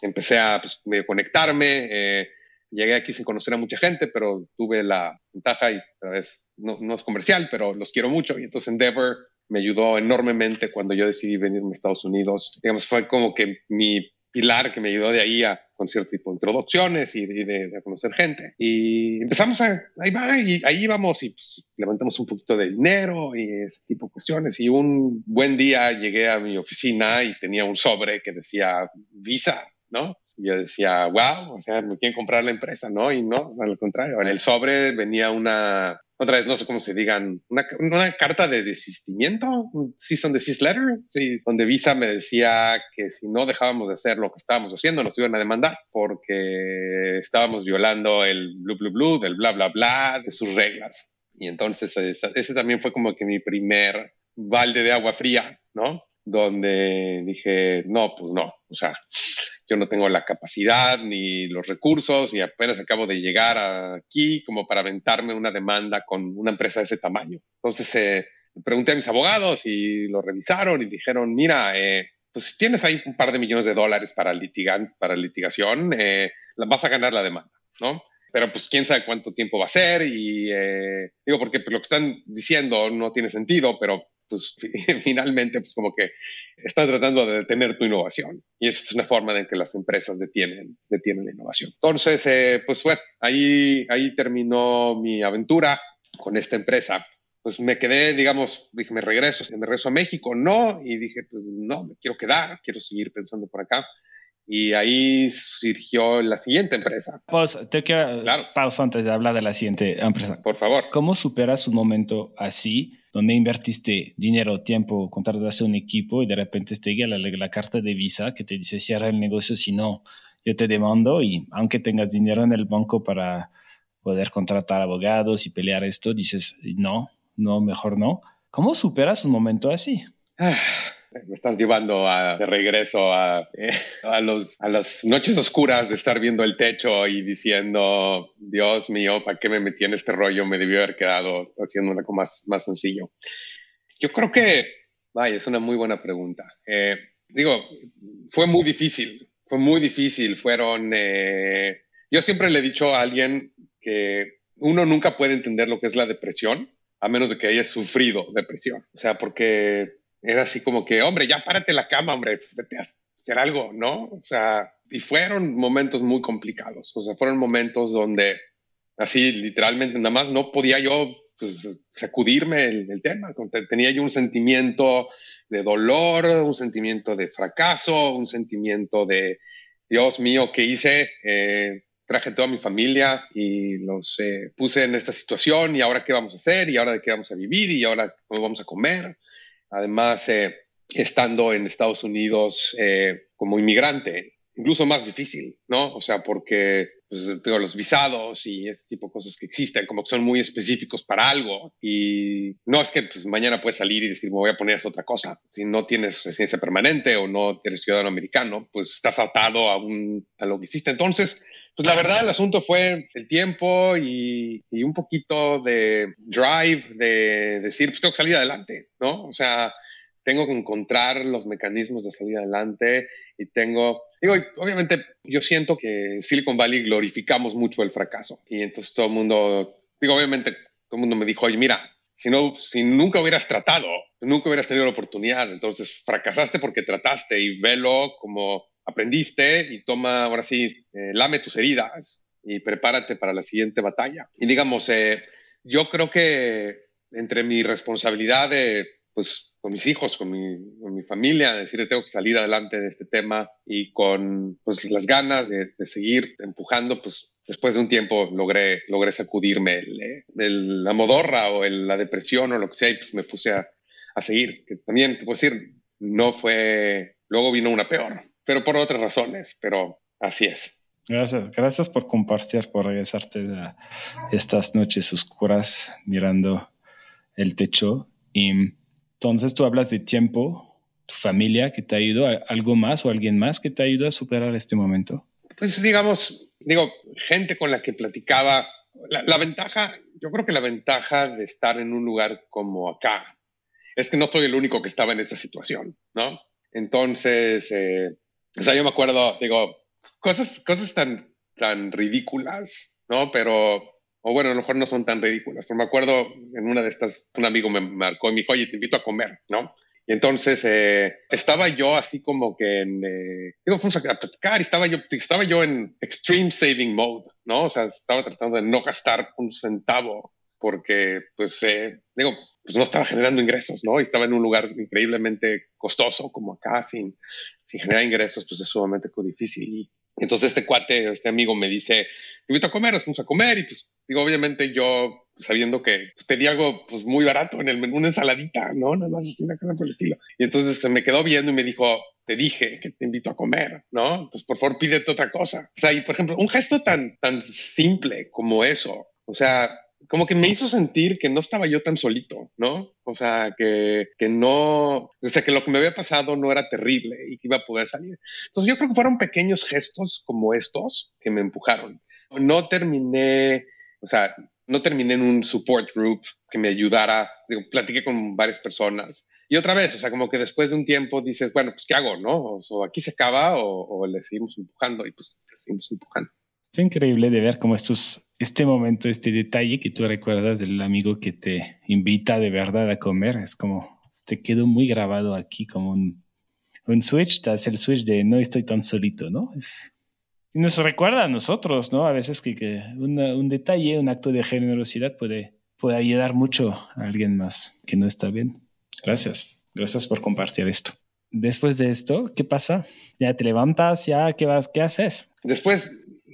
Empecé a pues, conectarme llegué aquí sin conocer a mucha gente, pero tuve la ventaja y a vez no, no, es comercial, pero los quiero mucho. Y entonces Endeavor me ayudó enormemente cuando yo decidí venir a Estados Unidos. Digamos, fue como que mi pilar que me ayudó de ahí a con cierto tipo de introducciones y de, conocer gente. Y empezamos a, ahí va, y ahí vamos y pues, levantamos un poquito de dinero y ese tipo de cuestiones. Y un buen día llegué a mi oficina y tenía un sobre que decía Visa, ¿no? Yo decía, wow, o sea, me quieren comprar la empresa, ¿no? Y no, al contrario, en el sobre venía una, otra vez, no sé cómo se digan, una, una carta de desistimiento, un cease desist letter, sí, donde Visa me decía que si no dejábamos de hacer lo que estábamos haciendo, nos iban a demandar porque estábamos violando el blue, blue, blue, del bla, bla, bla, de sus reglas. Y entonces ese, ese también fue como que mi primer balde de agua fría, ¿no? Donde dije, no, pues no, o sea, yo no tengo la capacidad ni los recursos y apenas acabo de llegar aquí como para aventarme una demanda con una empresa de ese tamaño. Entonces eh, pregunté a mis abogados y lo revisaron y dijeron, mira, eh, pues tienes ahí un par de millones de dólares para, litigan, para litigación, eh, vas a ganar la demanda, ¿no? Pero pues quién sabe cuánto tiempo va a ser y eh, digo porque lo que están diciendo no tiene sentido, pero pues finalmente, pues como que están tratando de detener tu innovación. Y esa es una forma en que las empresas detienen, detienen la innovación. Entonces, eh, pues bueno, ahí, ahí terminó mi aventura con esta empresa. pues me quedé, digamos, dije, me regreso, me regreso a México, no, y dije, pues no, me quiero quedar, quiero seguir pensando por acá. Y ahí surgió la siguiente empresa. Pues te quiero pausa antes de hablar de la siguiente empresa. Por favor. ¿Cómo superas un momento así, donde invertiste dinero, tiempo, contrataste un equipo y de repente te llega la, la carta de visa que te dice cierra el negocio, si no, yo te demando y aunque tengas dinero en el banco para poder contratar abogados y pelear esto, dices, no, no, mejor no. ¿Cómo superas un momento así? Me estás llevando de regreso a, eh, a, los, a las noches oscuras de estar viendo el techo y diciendo, Dios mío, ¿para qué me metí en este rollo? Me debió haber quedado haciendo algo más, más sencillo. Yo creo que, vaya, es una muy buena pregunta. Eh, digo, fue muy difícil, fue muy difícil. Fueron, eh, yo siempre le he dicho a alguien que uno nunca puede entender lo que es la depresión a menos de que haya sufrido depresión. O sea, porque era así como que, hombre, ya párate la cama, hombre, pues vete a hacer algo, ¿no? O sea, y fueron momentos muy complicados, o sea, fueron momentos donde así literalmente nada más no podía yo pues, sacudirme el, tema, tenía yo un sentimiento de dolor, un sentimiento de fracaso, un sentimiento de, Dios mío, ¿qué hice? Eh, traje toda mi familia y los eh, puse en esta situación y ahora qué vamos a hacer y ahora de qué vamos a vivir y ahora cómo vamos a comer. Además, eh, estando en Estados Unidos eh, como inmigrante, incluso más difícil, ¿no? O sea, porque pues, tengo los visados y este tipo de cosas que existen, como que son muy específicos para algo. Y no es que pues, mañana puedes salir y decir, me voy a poner otra cosa. Si no tienes residencia permanente o no eres ciudadano americano, pues estás atado a, a lo que existe. Entonces, pues la verdad el asunto fue el tiempo y, y un poquito de drive de, decir, pues tengo que salir adelante, ¿no? O sea, tengo que encontrar los mecanismos de salir adelante y tengo, digo, obviamente yo siento que Silicon Valley glorificamos mucho el fracaso y entonces todo el mundo, digo, obviamente todo el mundo me dijo, oye, mira, si, no, si nunca hubieras tratado, nunca hubieras tenido la oportunidad, entonces fracasaste porque trataste y velo como aprendiste y toma, ahora sí, eh, lame tus heridas y prepárate para la siguiente batalla. Y digamos, eh, yo creo que entre mi responsabilidad de, pues, con mis hijos, con mi, con mi familia, decir, tengo que salir adelante de este tema y con pues, las ganas de, seguir empujando, pues después de un tiempo logré, logré sacudirme el, la modorra o la depresión o lo que sea y pues me puse a, a seguir. Que también, te puedo decir, no fue, luego vino una peor pero por otras razones, pero así es. Gracias, gracias por compartir, por regresarte a estas noches oscuras mirando el techo. Y entonces tú hablas de tiempo, tu familia que te ha ayudado, algo más o alguien más que te ha ayudado a superar este momento. Pues digamos, digo, gente con la que platicaba, la, ventaja, yo creo que la ventaja de estar en un lugar como acá es que no soy el único que estaba en esa situación, ¿no? Entonces, eh, o sea, yo me acuerdo, digo, cosas, cosas tan, tan ridículas, ¿no? Pero, o bueno, a lo mejor no son tan ridículas, pero me acuerdo en una de estas, un amigo me marcó y me dijo, oye, te invito a comer, ¿no? Y entonces eh, estaba yo así como que en, eh, digo, fuimos a platicar y estaba yo, estaba yo en extreme saving mode, ¿no? O sea, estaba tratando de no gastar un centavo porque, pues, eh, digo, pues no estaba generando ingresos, ¿no? Y estaba en un lugar increíblemente costoso como acá, sin, sin generar ingresos, pues es sumamente difícil. Y entonces este cuate, este amigo me dice, te invito a comer, nos vamos a comer y pues digo, obviamente yo sabiendo que pues, pedí algo pues muy barato en el menú, una ensaladita, ¿no? Nada más así una cosa por el estilo. Y entonces se me quedó viendo y me dijo, te dije que te invito a comer, ¿no? Entonces por favor pídete otra cosa. O sea, y por ejemplo, un gesto tan, tan simple como eso, o sea, como que me hizo sentir que no estaba yo tan solito, ¿no? O sea, que, que no, o sea, que lo que me había pasado no era terrible y que iba a poder salir. Entonces yo creo que fueron pequeños gestos como estos que me empujaron. No terminé, o sea, no terminé en un support group que me ayudara, digo, platiqué con varias personas. Y otra vez, o sea, como que después de un tiempo dices, bueno, pues ¿qué hago, no? O, aquí se acaba o, o le seguimos empujando y pues le seguimos empujando. Es increíble de ver cómo estos, este momento, este detalle que tú recuerdas del amigo que te invita de verdad a comer, es como, te quedó muy grabado aquí como un, un switch, te hace el switch de no estoy tan solito, ¿no? Es, nos recuerda a nosotros, ¿no? A veces que, que un detalle, un acto de generosidad puede puede ayudar mucho a alguien más que no está bien. Gracias. Gracias por compartir esto. Después de esto, ¿qué pasa? Ya te levantas, ya, ¿qué vas? ¿Qué haces? Después,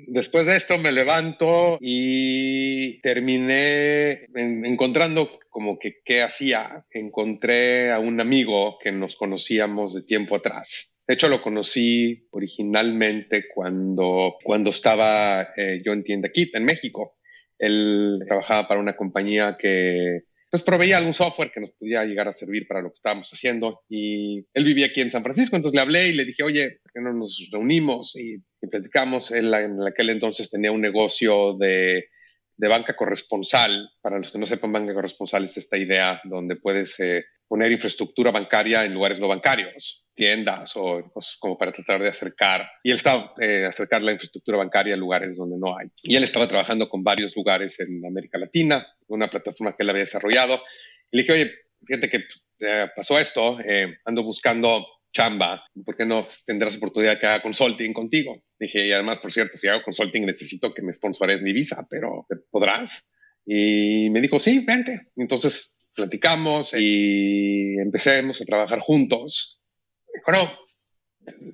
después de esto me levanto y terminé encontrando como que qué hacía. Encontré a un amigo que nos conocíamos de tiempo atrás. De hecho, lo conocí originalmente cuando, cuando estaba eh, yo en Tienda Kit en México. Él trabajaba para una compañía que pues proveía algún software que nos podía llegar a servir para lo que estábamos haciendo. Y él vivía aquí en San Francisco, entonces le hablé y le dije, oye, ¿por qué no nos reunimos y, platicamos? Él en aquel entonces tenía un negocio de, de, banca corresponsal. Para los que no sepan, banca corresponsal es esta idea donde puedes eh, poner infraestructura bancaria en lugares no bancarios, tiendas o como para tratar de acercar. Y él estaba eh, acercar la infraestructura bancaria a lugares donde no hay. Y él estaba trabajando con varios lugares en América Latina, una plataforma que él había desarrollado. Y le dije, oye, fíjate que pues, pasó esto, eh, ando buscando chamba, ¿por qué no tendrás oportunidad que haga consulting contigo? Dije, y además, por cierto, si hago consulting necesito que me sponsores mi visa, pero ¿podrás? Y me dijo, sí, vente. Entonces platicamos y empecemos a trabajar juntos. Bueno,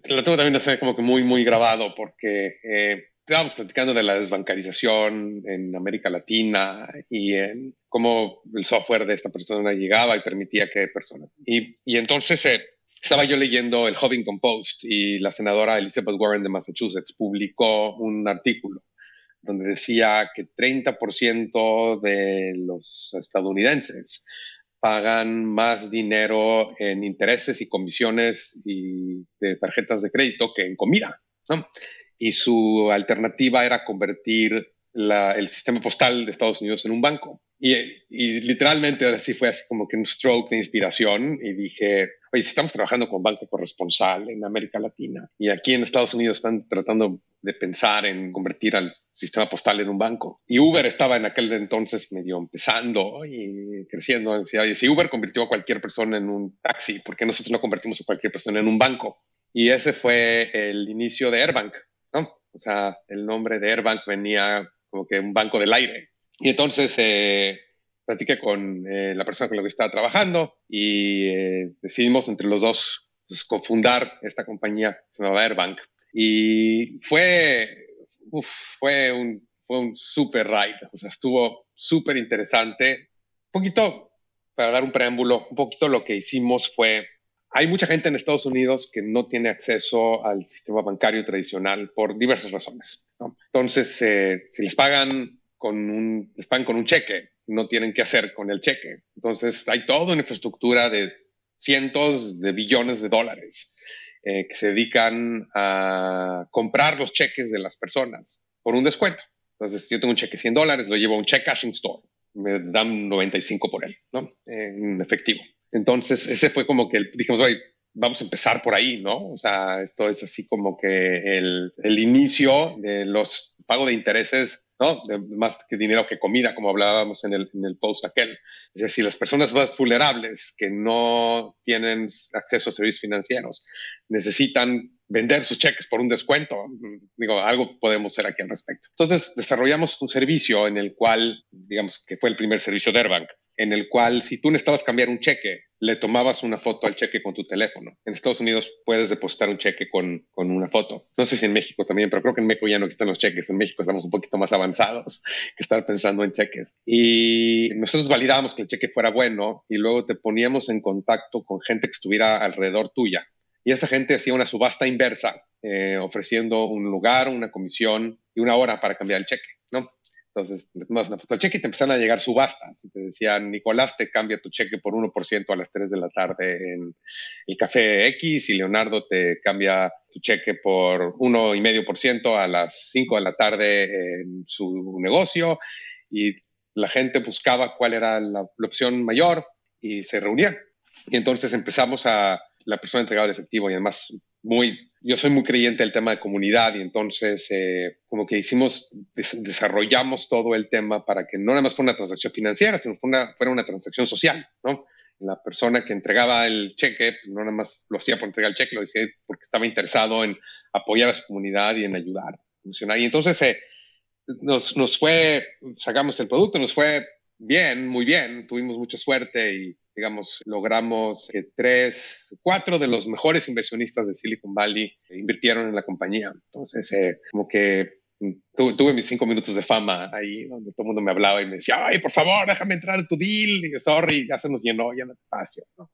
lo tengo también hacer como que muy, muy grabado porque eh, estábamos platicando de la desbancarización en América Latina y en cómo el software de esta persona llegaba y permitía que personas. Y, y entonces eh, estaba yo leyendo el Huffington Post y la senadora Elizabeth Warren de Massachusetts publicó un artículo donde decía que 30% de los estadounidenses pagan más dinero en intereses y comisiones y de tarjetas de crédito que en comida. Y su alternativa era convertir el sistema postal de Estados Unidos en un banco. Y, y literalmente así fue así como que un stroke de inspiración y dije, oye, estamos trabajando con banco corresponsal en América Latina y aquí en Estados Unidos están tratando de pensar en convertir al sistema postal en un banco. Y Uber estaba en aquel entonces medio empezando y creciendo. Decía, oye, si Uber convirtió a cualquier persona en un taxi, ¿por qué nosotros no convertimos a cualquier persona en un banco? Y ese fue el inicio de Airbank, ¿no? O sea, el nombre de Airbank venía como que un banco del aire. Y entonces eh, platiqué con eh, la persona con la que estaba trabajando y eh, decidimos entre los dos pues, cofundar esta compañía se llamaba Airbank. Y fue, fue un, fue un super ride, o sea, estuvo súper interesante. Un poquito, para dar un preámbulo, un poquito lo que hicimos fue, hay mucha gente en Estados Unidos que no tiene acceso al sistema bancario tradicional por diversas razones. Entonces, si les pagan con un, les pagan con un cheque, no tienen qué hacer con el cheque. Entonces hay toda una infraestructura de cientos de billones de dólares eh, que se dedican a comprar los cheques de las personas por un descuento. Entonces yo tengo un cheque de 100 dólares, lo llevo a un check cashing store, me dan 95 por él, ¿no? En efectivo. Entonces ese fue como que dijimos, oye, vamos a empezar por ahí, ¿no? O sea, esto es así como que el, el inicio de los pagos de intereses ¿no? más que dinero que comida, como hablábamos en el, en el post aquel. Es decir, las personas más vulnerables que no tienen acceso a servicios financieros necesitan vender sus cheques por un descuento. Digo, algo podemos hacer aquí al respecto. Entonces, desarrollamos un servicio en el cual, digamos, que fue el primer servicio de Airbank, en el cual si tú necesitabas cambiar un cheque, le tomabas una foto al cheque con tu teléfono. En Estados Unidos puedes depositar un cheque con, con, una foto. No sé si en México también, pero creo que en México ya no existen los cheques. En México estamos un poquito más avanzados que estar pensando en cheques. Y nosotros validábamos que el cheque fuera bueno y luego te poníamos en contacto con gente que estuviera alrededor tuya. Y esa gente hacía una subasta inversa, eh, ofreciendo un lugar, una comisión y una hora para cambiar el cheque. Entonces, le tomas una foto del cheque y te empezaron a llegar subastas. Y te decían, Nicolás te cambia tu cheque por 1% a las 3 de la tarde en el café X y Leonardo te cambia tu cheque por 1,5% a las 5 de la tarde en su negocio. Y la gente buscaba cuál era la, la opción mayor y se reunían. Y entonces empezamos a, la persona entregaba el efectivo y además muy yo soy muy creyente del tema de comunidad y entonces eh, como que hicimos, desarrollamos todo el tema para que no nada más fuera una transacción financiera, sino fuera una, transacción social, ¿no? La persona que entregaba el cheque, pues, no nada más lo hacía por entregar el cheque, lo decía porque estaba interesado en apoyar a su comunidad y en ayudar funcionar. Y entonces eh, nos, nos fue, sacamos el producto, nos fue bien, muy bien, tuvimos mucha suerte y digamos, logramos que tres, cuatro de los mejores inversionistas de Silicon Valley invirtieron en la compañía. Entonces, eh, como que tuve, mis cinco minutos de fama ahí, donde todo el mundo me hablaba y me decía, ay, por favor, déjame entrar en tu deal. Y sorry, ya se nos llenó, ya no espacio. ¿no?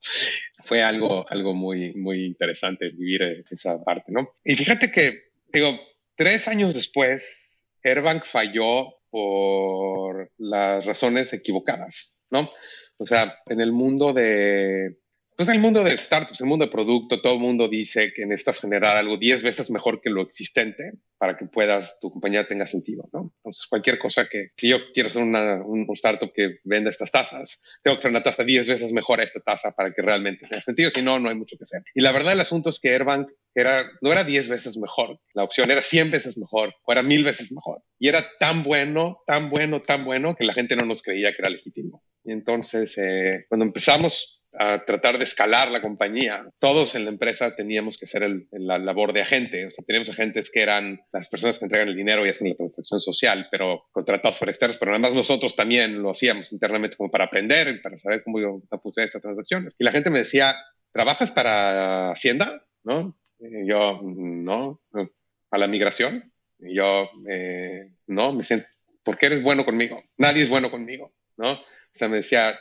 Fue algo, algo muy, muy interesante vivir esa parte, ¿no? Y fíjate que, digo, tres años después, Airbank falló por las razones equivocadas, ¿no? O sea, en el mundo de pues el mundo de startups, el mundo de producto, todo el mundo dice que necesitas generar algo 10 veces mejor que lo existente para que puedas, tu compañía tenga sentido, ¿no? Entonces, cualquier cosa que, si yo quiero ser una, un, startup que venda estas tazas, tengo que hacer una taza 10 veces mejor a esta taza para que realmente tenga sentido, si no, no hay mucho que hacer. Y la verdad, el asunto es que Airbank era, no era 10 veces mejor, la opción era 100 veces mejor o era 1000 veces mejor. Y era tan bueno, tan bueno, tan bueno que la gente no nos creía que era legítimo. Y entonces, eh, cuando empezamos a tratar de escalar la compañía. Todos en la empresa teníamos que hacer la labor de agente. O sea, teníamos agentes que eran las personas que entregan el dinero y hacen la transacción social, pero contratados por externos. Pero además nosotros también lo hacíamos internamente como para aprender, para saber cómo iba a funcionar estas transacciones. Y la gente me decía, ¿trabajas para Hacienda? ¿No? Y yo, no. ¿A la migración? Y yo, eh, no, me siento, ¿por qué eres bueno conmigo? Nadie es bueno conmigo, ¿no? O sea, me decía,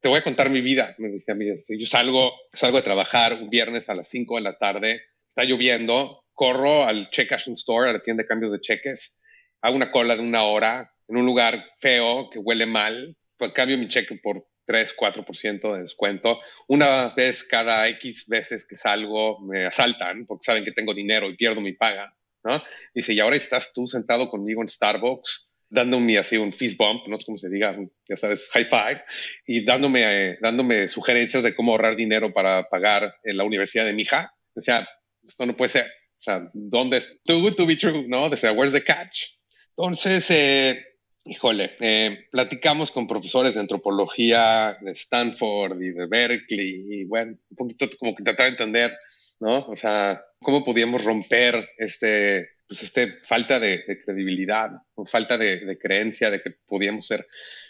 te voy a contar mi vida. Me decía, mira, si yo salgo, salgo de trabajar un viernes a las 5 de la tarde, está lloviendo, corro al check cashing store, a la tienda de cambios de cheques, hago una cola de una hora en un lugar feo que huele mal, pues cambio mi cheque por 3, 4% de descuento. Una vez cada X veces que salgo me asaltan porque saben que tengo dinero y pierdo mi paga. ¿no? Dice, y ahora estás tú sentado conmigo en Starbucks dándome así un fist bump, no sé cómo se diga, ya sabes, high five, y dándome, dándome sugerencias de cómo ahorrar dinero para pagar en la universidad de mi hija. Sea, esto no puede ser. O sea, ¿dónde es? Too good to be true, ¿no? Sea, where's the catch? Entonces, eh, híjole, eh, platicamos con profesores de antropología de Stanford y de Berkeley, y bueno, un poquito como que tratar de entender, ¿no? O sea, cómo podíamos romper este pues este falta de, credibilidad o falta de, creencia de que podíamos ser.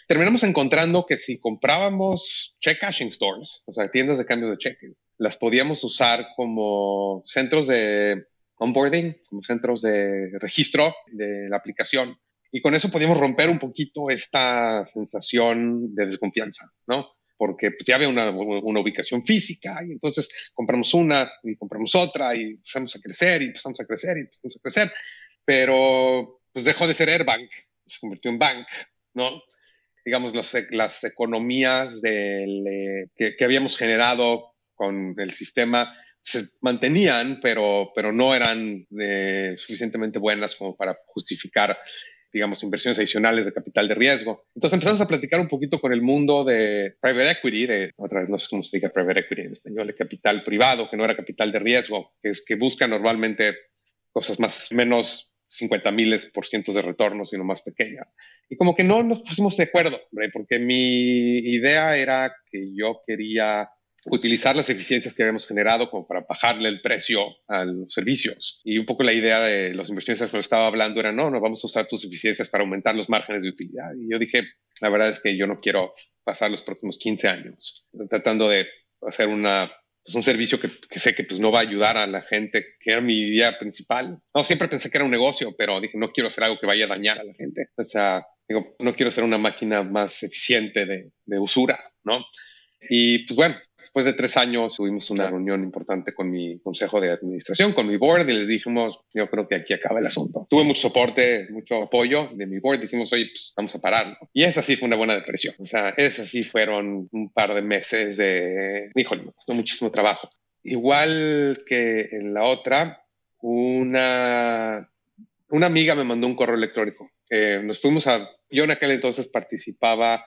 Terminamos encontrando que si comprábamos check cashing stores, o sea, tiendas de cambio de cheques, las podíamos usar como centros de onboarding, como centros de registro de la aplicación. Y con eso podíamos romper un poquito esta sensación de desconfianza, ¿no? Porque pues, ya había una, una, ubicación física y entonces compramos una y compramos otra y empezamos a crecer y empezamos a crecer y empezamos a crecer, pero pues dejó de ser Airbank, se convirtió en Bank, ¿no? Digamos, los, las economías del, eh, que, que, habíamos generado con el sistema se mantenían, pero, pero no eran eh, suficientemente buenas como para justificar digamos, inversiones adicionales de capital de riesgo. Entonces empezamos a platicar un poquito con el mundo de private equity, de, otra vez no sé cómo se diga private equity en español, de capital privado, que no era capital de riesgo, que es que busca normalmente cosas más, menos 50 miles por cientos de retorno, sino más pequeñas. Y como que no nos pusimos de acuerdo, porque mi idea era que yo quería utilizar las eficiencias que habíamos generado como para bajarle el precio a los servicios. Y un poco la idea de los inversionistas que estaba hablando era, no, no, vamos a usar tus eficiencias para aumentar los márgenes de utilidad. Y yo dije, la verdad es que yo no quiero pasar los próximos 15 años tratando de hacer una, pues un servicio que, sé que pues no va a ayudar a la gente, que era mi idea principal. No, siempre pensé que era un negocio, pero dije, no quiero hacer algo que vaya a dañar a la gente. O sea, digo, no quiero ser una máquina más eficiente de, de usura, ¿no? Y pues bueno, después de tres años tuvimos una reunión importante con mi consejo de administración, con mi board, y les dijimos, yo creo que aquí acaba el asunto. Tuve mucho soporte, mucho apoyo de mi board, dijimos, oye, pues vamos a parar. Y esa sí fue una buena depresión. O sea, esas sí fueron un par de meses de, híjole, me costó muchísimo trabajo. Igual que en la otra, una, una amiga me mandó un correo electrónico. nos fuimos a, yo en aquel entonces participaba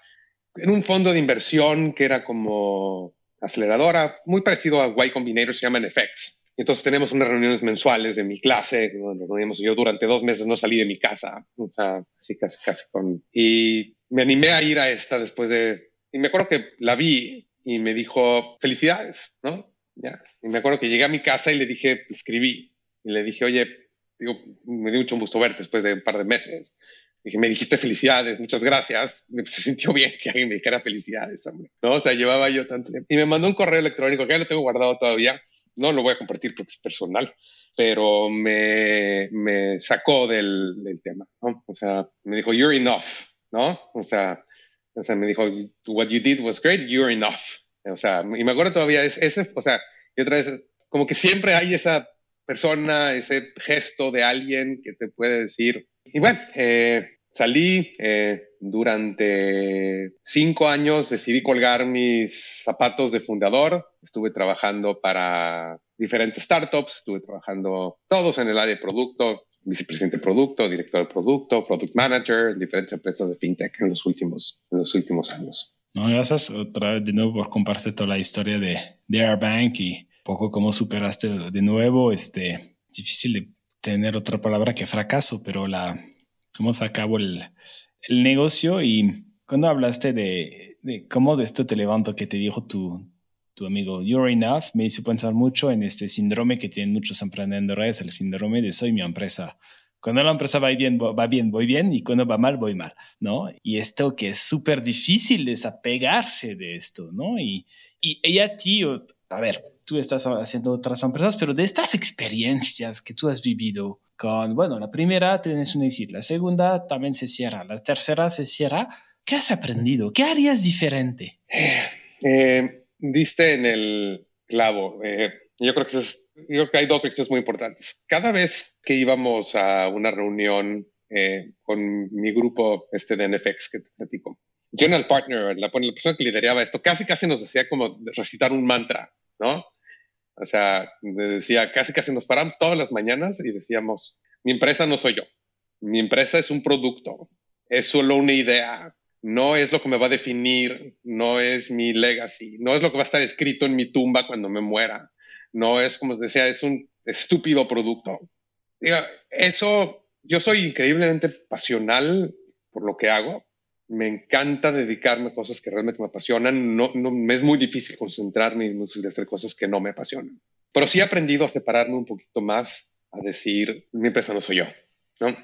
en un fondo de inversión que era como aceleradora, muy parecido a Y Combinator, se llama NFX. Entonces tenemos unas reuniones mensuales de mi clase, nos Yo durante dos meses no salí de mi casa, o sea, así casi, casi con... Y me animé a ir a esta después de... Y me acuerdo que la vi y me dijo, felicidades, ¿no? Ya. Y me acuerdo que llegué a mi casa y le dije, escribí, y le dije, oye, digo, me dio mucho gusto verte después de un par de meses. Me dijiste felicidades, muchas gracias. Se sintió bien que alguien me dijera felicidades, hombre. ¿No? O sea, llevaba yo tanto tiempo. Y me mandó un correo electrónico que ya lo tengo guardado todavía. No lo voy a compartir porque es personal, pero me, me sacó del, del tema, ¿no? O sea, me dijo, you're enough, ¿no? O sea, o sea, me dijo, what you did was great, you're enough. O sea, y me acuerdo todavía, es, ese, o sea, y otra vez, como que siempre hay esa persona, ese gesto de alguien que te puede decir. Y bueno, eh, salí eh, durante cinco años, decidí colgar mis zapatos de fundador. Estuve trabajando para diferentes startups, estuve trabajando todos en el área de producto, vicepresidente de producto, director de producto, product manager en diferentes empresas de fintech en los últimos, en los últimos años. No, gracias otra vez de nuevo por compartir toda la historia de, de Airbank y poco cómo superaste de nuevo. Este, difícil de tener otra palabra que fracaso, pero la, cómo se acabó el, el negocio y cuando hablaste de, de, cómo de esto te levanto que te dijo tu, tu amigo You're Enough, me hizo pensar mucho en este síndrome que tienen muchos emprendedores, el síndrome de soy mi empresa. Cuando la empresa va bien, va bien, voy bien, y cuando va mal, voy mal, ¿no? Y esto que es súper difícil desapegarse de esto, ¿no? Y, y ella, tío, a ver, tú estás haciendo otras empresas, pero de estas experiencias que tú has vivido con, bueno, la primera tienes un éxito, la segunda también se cierra, la tercera se cierra, ¿qué has aprendido? ¿Qué harías diferente? Eh, diste en el clavo. Eh, yo creo que es, yo creo que hay dos lecciones muy importantes. Cada vez que íbamos a una reunión eh, con mi grupo este de NFX que te platico, General Partner, la, la persona que lideraba esto, casi casi nos decía como recitar un mantra, ¿no? O sea, decía, casi casi nos paramos todas las mañanas y decíamos, mi empresa no soy yo, mi empresa es un producto, es solo una idea, no es lo que me va a definir, no es mi legacy, no es lo que va a estar escrito en mi tumba cuando me muera, no es como os decía, es un estúpido producto. Eso, yo soy increíblemente pasional por lo que hago, me encanta dedicarme a cosas que realmente me apasionan, no, no me es muy difícil concentrarme y hacer cosas que no me apasionan. Pero sí he aprendido a separarme un poquito más, a decir, mi empresa no soy yo, ¿no?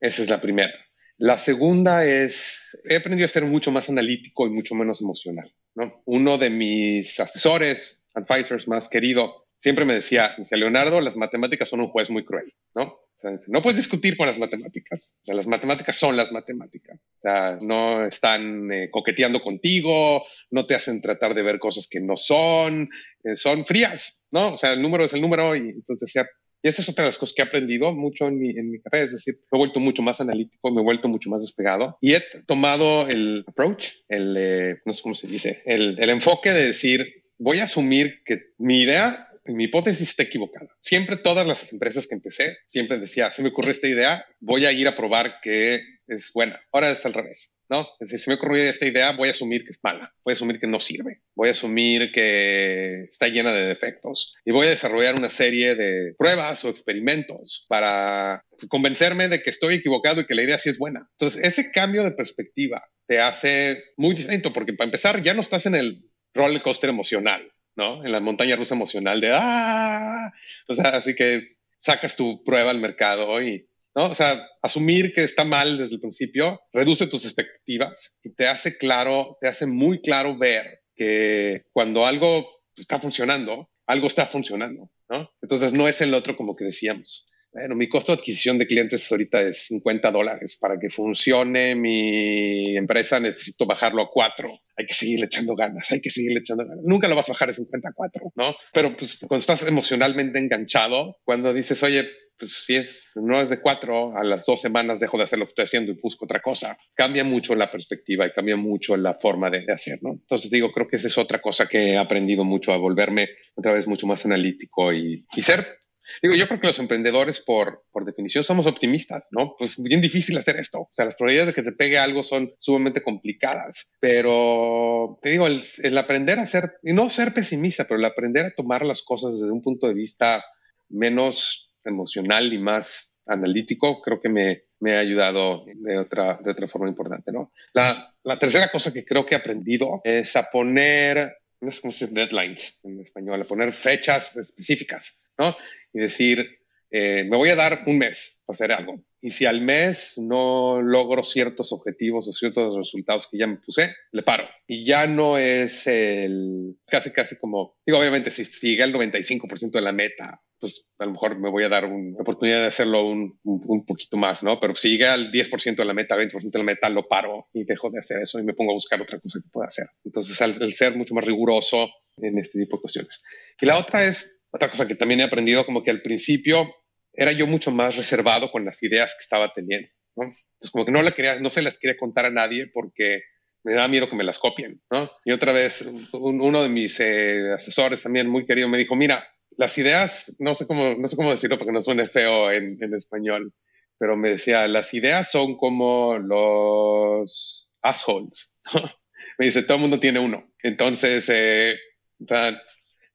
Esa es la primera. La segunda es, he aprendido a ser mucho más analítico y mucho menos emocional. ¿no? Uno de mis asesores, advisors más querido, siempre me decía, Leonardo, las matemáticas son un juez muy cruel, ¿no? O sea, no puedes discutir con las matemáticas. O sea, las matemáticas son las matemáticas. O sea, no están eh, coqueteando contigo, no te hacen tratar de ver cosas que no son, eh, son frías, ¿no? O sea, el número es el número y entonces decía, y esa es otra de las cosas que he aprendido mucho en mi, en mi carrera, es decir, me he vuelto mucho más analítico, me he vuelto mucho más despegado y he tomado el approach, el, eh, no sé cómo se dice, el, el enfoque de decir, voy a asumir que mi idea mi hipótesis está equivocada. Siempre todas las empresas que empecé, siempre decía, se me ocurre esta idea, voy a ir a probar que es buena. Ahora es al revés, ¿no? Es decir, si me ocurre esta idea, voy a asumir que es mala, voy a asumir que no sirve, voy a asumir que está llena de defectos y voy a desarrollar una serie de pruebas o experimentos para convencerme de que estoy equivocado y que la idea sí es buena. Entonces, ese cambio de perspectiva te hace muy distinto porque para empezar ya no estás en el roller coaster emocional ¿no? En la montaña rusa emocional de ¡ah! O sea, así que sacas tu prueba al mercado y, ¿no? O sea, asumir que está mal desde el principio reduce tus expectativas y te hace claro, te hace muy claro ver que cuando algo está funcionando, algo está funcionando, ¿no? Entonces no es el otro como que decíamos. Bueno, mi costo de adquisición de clientes ahorita es 50 dólares. Para que funcione mi empresa necesito bajarlo a 4. Hay que seguirle echando ganas, hay que seguirle echando ganas. Nunca lo vas a bajar a 54, ¿no? Pero pues cuando estás emocionalmente enganchado, cuando dices, oye, pues si es, no es de 4, a las dos semanas dejo de hacer lo que estoy haciendo y busco otra cosa, cambia mucho la perspectiva y cambia mucho la forma de, de hacer, ¿no? Entonces digo, creo que esa es otra cosa que he aprendido mucho a volverme otra vez mucho más analítico y, y ser Digo, yo creo que los emprendedores, por, por definición, somos optimistas, ¿no? Pues bien difícil hacer esto. O sea, las probabilidades de que te pegue algo son sumamente complicadas. Pero te digo, el, el aprender a ser, y no ser pesimista, pero el aprender a tomar las cosas desde un punto de vista menos emocional y más analítico, creo que me, me ha ayudado de otra, de otra forma importante, ¿no? La, la tercera cosa que creo que he aprendido es a poner, no sé cómo se dice, deadlines en español, a poner fechas específicas, ¿no? Y decir, eh, me voy a dar un mes para hacer algo. y si al mes no logro ciertos objetivos o ciertos resultados que ya me puse, le paro. Y ya no es el casi, casi como, digo, obviamente si sigue el 95% de la meta, pues a lo mejor me voy a dar una oportunidad de hacerlo un, un, poquito más, ¿no? Pero si llega al 10% de la meta, 20% de la meta, lo paro y dejo de hacer eso y me pongo a buscar otra cosa que pueda hacer. Entonces, al, ser mucho más riguroso en este tipo de cuestiones. Y la otra es, otra cosa que también he aprendido, como que al principio era yo mucho más reservado con las ideas que estaba teniendo, ¿no? Entonces, como que no, la quería, no se las quería contar a nadie porque me da miedo que me las copien, ¿no? Y otra vez, uno de mis eh, asesores también muy querido me dijo, mira, las ideas, no sé cómo, no sé cómo decirlo porque no suene feo en, en español, pero me decía, las ideas son como los assholes. me dice, todo el mundo tiene uno. Entonces, eh,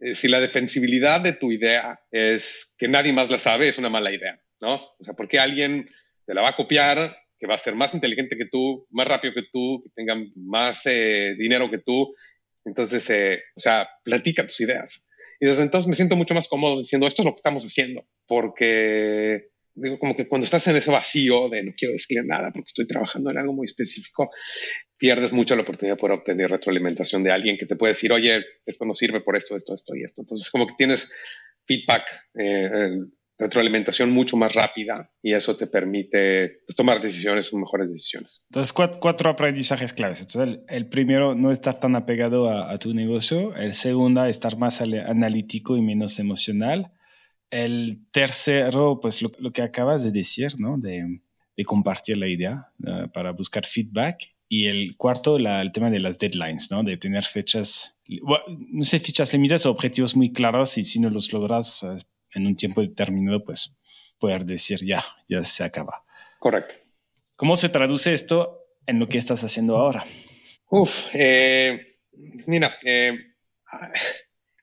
eh, si la defensibilidad de tu idea es que nadie más la sabe, es una mala idea, ¿no? O sea, porque alguien te la va a copiar, que va a ser más inteligente que tú, más rápido que tú, que tenga más eh, dinero que tú. Entonces, o sea, platica tus ideas. Y desde entonces me siento mucho más cómodo diciendo, esto es lo que estamos haciendo, porque digo, como que cuando estás en ese vacío de no quiero escribir nada porque estoy trabajando en algo muy específico, pierdes mucho la oportunidad de poder obtener retroalimentación de alguien que te puede decir, oye, esto no sirve por esto, esto, esto y esto. Entonces, como que tienes feedback eh, retroalimentación mucho más rápida y eso te permite pues, tomar decisiones, mejores decisiones. Entonces, cuatro, aprendizajes claves. Entonces, el, primero, no estar tan apegado a, tu negocio. El segundo, estar más analítico y menos emocional. El tercero, pues lo, que acabas de decir, ¿no? De, de compartir la idea uh, para buscar feedback. Y el cuarto, la, el tema de las deadlines, ¿no? De tener fechas, no sé, fechas límites o objetivos muy claros y si no los logras, uh, en un tiempo determinado, pues poder decir ya, ya se acaba. Correcto. ¿Cómo se traduce esto en lo que estás haciendo ahora? Uf, eh, mira, eh,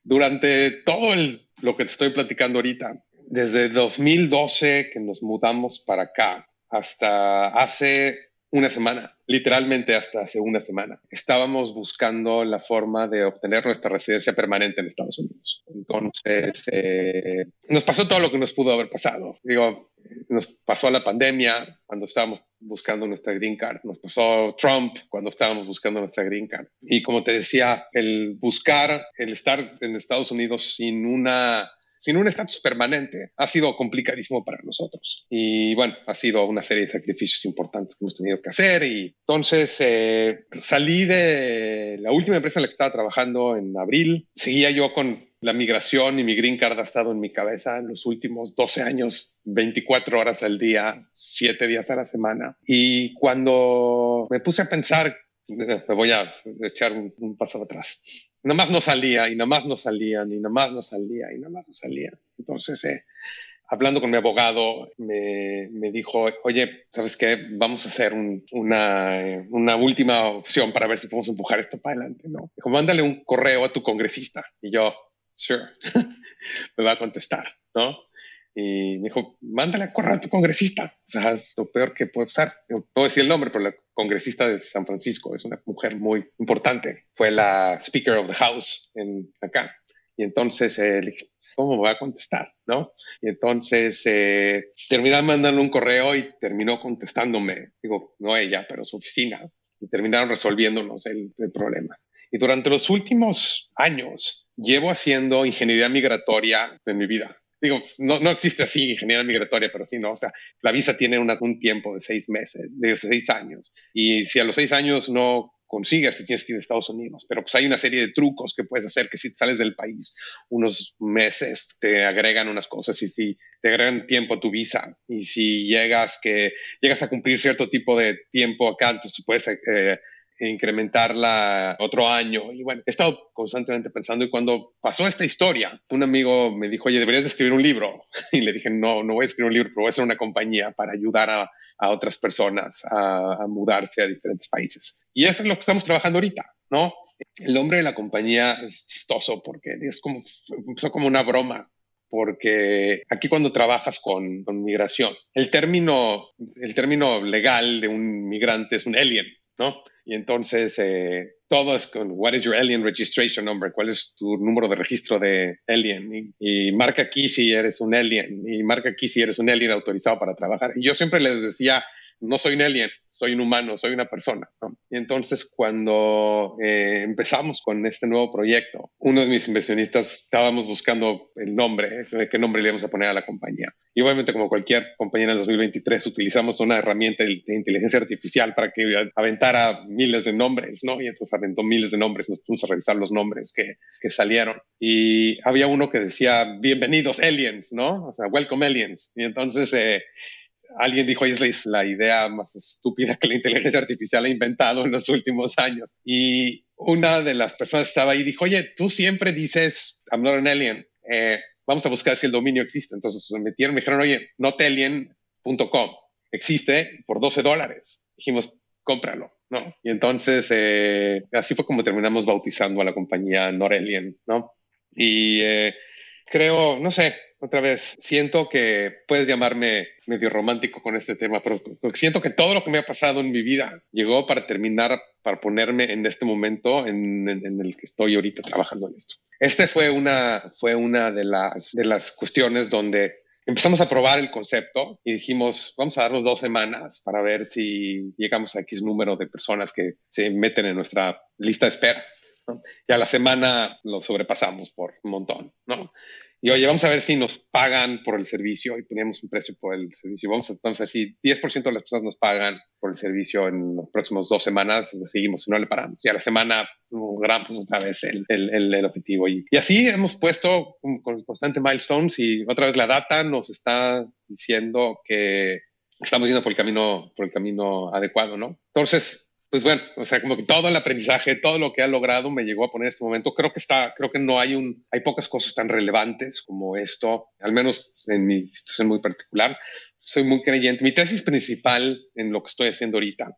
durante todo lo que te estoy platicando ahorita, desde 2012 que nos mudamos para acá hasta hace una semana, literalmente hasta hace una semana. Estábamos buscando la forma de obtener nuestra residencia permanente en Estados Unidos. Entonces, eh, nos pasó todo lo que nos pudo haber pasado. Digo, nos pasó la pandemia cuando estábamos buscando nuestra green card, nos pasó Trump cuando estábamos buscando nuestra green card. Y como te decía, el buscar, el estar en Estados Unidos sin una sin un estatus permanente ha sido complicadísimo para nosotros. Y bueno, ha sido una serie de sacrificios importantes que hemos tenido que hacer. Y entonces eh, salí de la última empresa en la que estaba trabajando en abril. Seguía yo con la migración y mi green card ha estado en mi cabeza en los últimos 12 años, 24 horas al día, 7 días a la semana. Y cuando me puse a pensar, me voy a echar un, un paso atrás nada más no salía y nada más no salían y nada más no salía y nada más no salía. Entonces, eh, hablando con mi abogado, me, me, dijo, oye, ¿sabes qué? Vamos a hacer una, eh, una, última opción para ver si podemos empujar esto para adelante, ¿no? Dijo, mándale un correo a tu congresista. Y yo, sure, me va a contestar, ¿no? Y me dijo, mándale a correr a tu congresista. O sea, es lo peor que puede pasar. No puedo decir el nombre, pero la congresista de San Francisco es una mujer muy importante. Fue la Speaker of the House en acá. Y entonces eh, le dije, ¿cómo me va a contestar? ¿No? Y entonces eh, terminé mandando un correo y terminó contestándome. Digo, no ella, pero su oficina. Y terminaron resolviéndonos el, el problema. Y durante los últimos años llevo haciendo ingeniería migratoria en mi vida digo, no, no existe así ingeniería migratoria, pero sí, ¿no? O sea, la visa tiene un tiempo de seis meses, de seis años. Y si a los seis años no consigues, te tienes que ir a Estados Unidos. Pero pues hay una serie de trucos que puedes hacer que si sales del país unos meses te agregan unas cosas y si te agregan tiempo a tu visa y si llegas que llegas a cumplir cierto tipo de tiempo acá, entonces puedes eh, incrementarla otro año. Y bueno, he estado constantemente pensando y cuando pasó esta historia, un amigo me dijo, oye, deberías de escribir un libro. Y le dije, no, no voy a escribir un libro, pero voy a hacer una compañía para ayudar a, a otras personas a, a, mudarse a diferentes países. Y eso es lo que estamos trabajando ahorita, ¿no? El nombre de la compañía es chistoso porque es como, empezó como una broma porque aquí cuando trabajas con, con, migración, el término, el término legal de un migrante es un alien, ¿no? Y entonces, eh, todo es con what is your alien registration number, cuál es tu número de registro de alien y, marca aquí si eres un alien y marca aquí si eres un alien autorizado para trabajar. Y yo siempre les decía, no soy un alien, soy un humano, soy una persona. Y entonces cuando eh, empezamos con este nuevo proyecto, uno de mis inversionistas estábamos buscando el nombre, eh, qué nombre le íbamos a poner a la compañía. Y obviamente como cualquier compañía en el 2023 utilizamos una herramienta de inteligencia artificial para que aventara miles de nombres, ¿no? Y entonces aventó miles de nombres, nos pusimos a revisar los nombres que, que salieron. Y había uno que decía, bienvenidos aliens, ¿no? O sea, welcome aliens. Y entonces... Eh, alguien dijo, es la idea más estúpida que la inteligencia artificial ha inventado en los últimos años. Y una de las personas estaba ahí y dijo, oye, tú siempre dices, I'm not an alien. Eh, vamos a buscar si el dominio existe. Entonces se metieron, me dijeron, oye, notalien.com existe por 12 dólares. Dijimos, cómpralo, ¿no? Y entonces eh, así fue como terminamos bautizando a la compañía Noralien, ¿no? Y eh, creo, no sé, otra vez, siento que puedes llamarme medio romántico con este tema, pero siento que todo lo que me ha pasado en mi vida llegó para terminar, para ponerme en este momento en, el que estoy ahorita trabajando en esto. Este fue una, fue una de, las, de las cuestiones donde empezamos a probar el concepto y dijimos, vamos a darnos dos semanas para ver si llegamos a X número de personas que se meten en nuestra lista de espera. Y a la semana lo sobrepasamos por un montón, ¿no? y oye, vamos a ver si nos pagan por el servicio y poníamos un precio por el servicio. Vamos a, entonces, si 10% de las personas nos pagan por el servicio en los próximos dos semanas, seguimos, si no le paramos. Y a la semana logramos otra vez el, el, el objetivo. Y, y, así hemos puesto con constante milestones y otra vez la data nos está diciendo que estamos yendo por el camino, por el camino adecuado, ¿no? Entonces, pues bueno, o sea, como que todo el aprendizaje, todo lo que ha logrado me llegó a poner en este momento. Creo que está, creo que no hay un, hay pocas cosas tan relevantes como esto, al menos en mi situación muy particular. Soy muy creyente. Mi tesis principal en lo que estoy haciendo ahorita.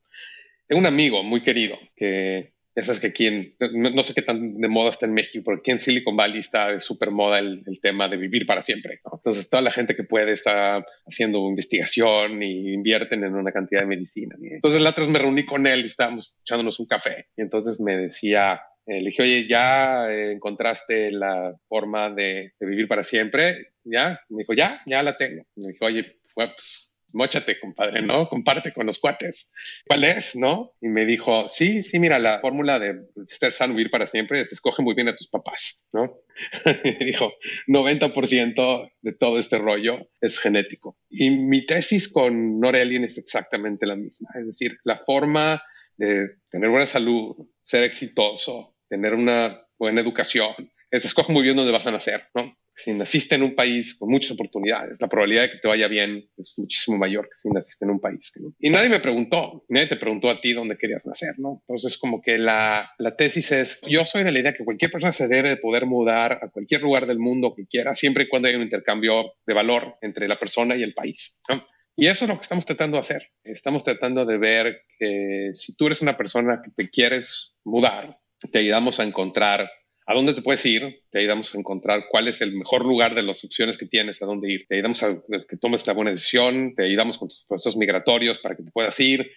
Tengo un amigo muy querido que es que aquí no, sé qué tan de moda está en México, pero aquí en Silicon Valley está de súper moda el, tema de vivir para siempre. Entonces, toda la gente que puede está haciendo investigación y invierten en una cantidad de medicina. Entonces, la otra vez me reuní con él y estábamos echándonos un café. Y entonces me decía, eh, le dije, oye, ¿ya encontraste la forma de, vivir para siempre? ¿Ya? Me dijo, ya, ya la tengo. Me dijo, oye, pues, mochate, compadre, ¿no? Comparte con los cuates. ¿Cuál es, no? Y me dijo, sí, sí, mira, la fórmula de ser sano, vivir para siempre es escoge muy bien a tus papás, ¿no? me dijo, 90% de todo este rollo es genético. Y mi tesis con Norelien es exactamente la misma. Es decir, la forma de tener buena salud, ser exitoso, tener una buena educación, es escoge muy bien dónde vas a nacer, ¿no? Si naciste en un país con muchas oportunidades, la probabilidad de que te vaya bien es muchísimo mayor que si naciste en un país que no. Y nadie me preguntó, nadie te preguntó a ti dónde querías nacer, ¿no? Entonces, como que la, la tesis es, yo soy de la idea que cualquier persona se debe de poder mudar a cualquier lugar del mundo que quiera, siempre y cuando haya un intercambio de valor entre la persona y el país, ¿no? Y eso es lo que estamos tratando de hacer. Estamos tratando de ver que si tú eres una persona que te quieres mudar, te ayudamos a encontrar a dónde te puedes ir, te ayudamos a encontrar cuál es el mejor lugar de las opciones que tienes, a dónde ir, te ayudamos a que tomes la buena decisión, te ayudamos con tus procesos migratorios para que te puedas ir.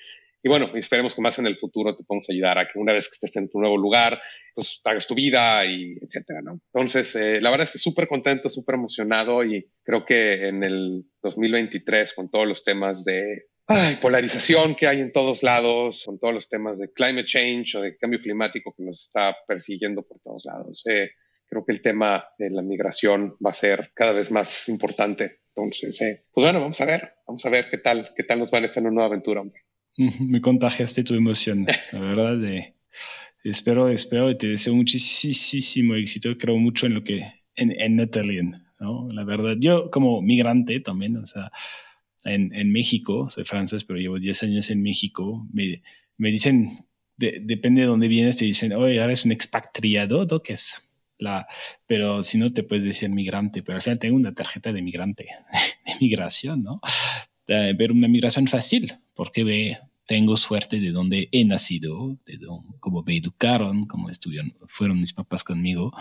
Y bueno, esperemos que más en el futuro te podamos ayudar a que una vez que estés en tu nuevo lugar, pues hagas tu vida y etcétera, ¿no? Entonces, eh, la verdad es que súper contento, súper emocionado y creo que en el 2023 con todos los temas de ay, polarización que hay en todos lados, con todos los temas de climate change o de cambio climático que nos está persiguiendo por todos lados. Eh, creo que el tema de la migración va a ser cada vez más importante. Entonces, eh, pues bueno, vamos a ver, vamos a ver qué tal, qué tal nos va en esta nueva aventura, hombre. Me contagiaste tu emoción, la verdad. Espero, espero y te deseo muchísimo éxito. Creo mucho en lo que, en, en ¿no? La verdad, yo como migrante también, o sea, en, en, México, soy francés, pero llevo 10 años en México, me, me dicen, depende de dónde vienes, te dicen, oye, ahora es un expatriado, ¿no? Que es la, pero si no te puedes decir migrante, pero al final tengo una tarjeta de migrante, de migración, ¿no? pero una migración fácil, porque ve, tengo suerte de donde he nacido, de cómo me educaron, cómo estuvieron, fueron mis papás conmigo,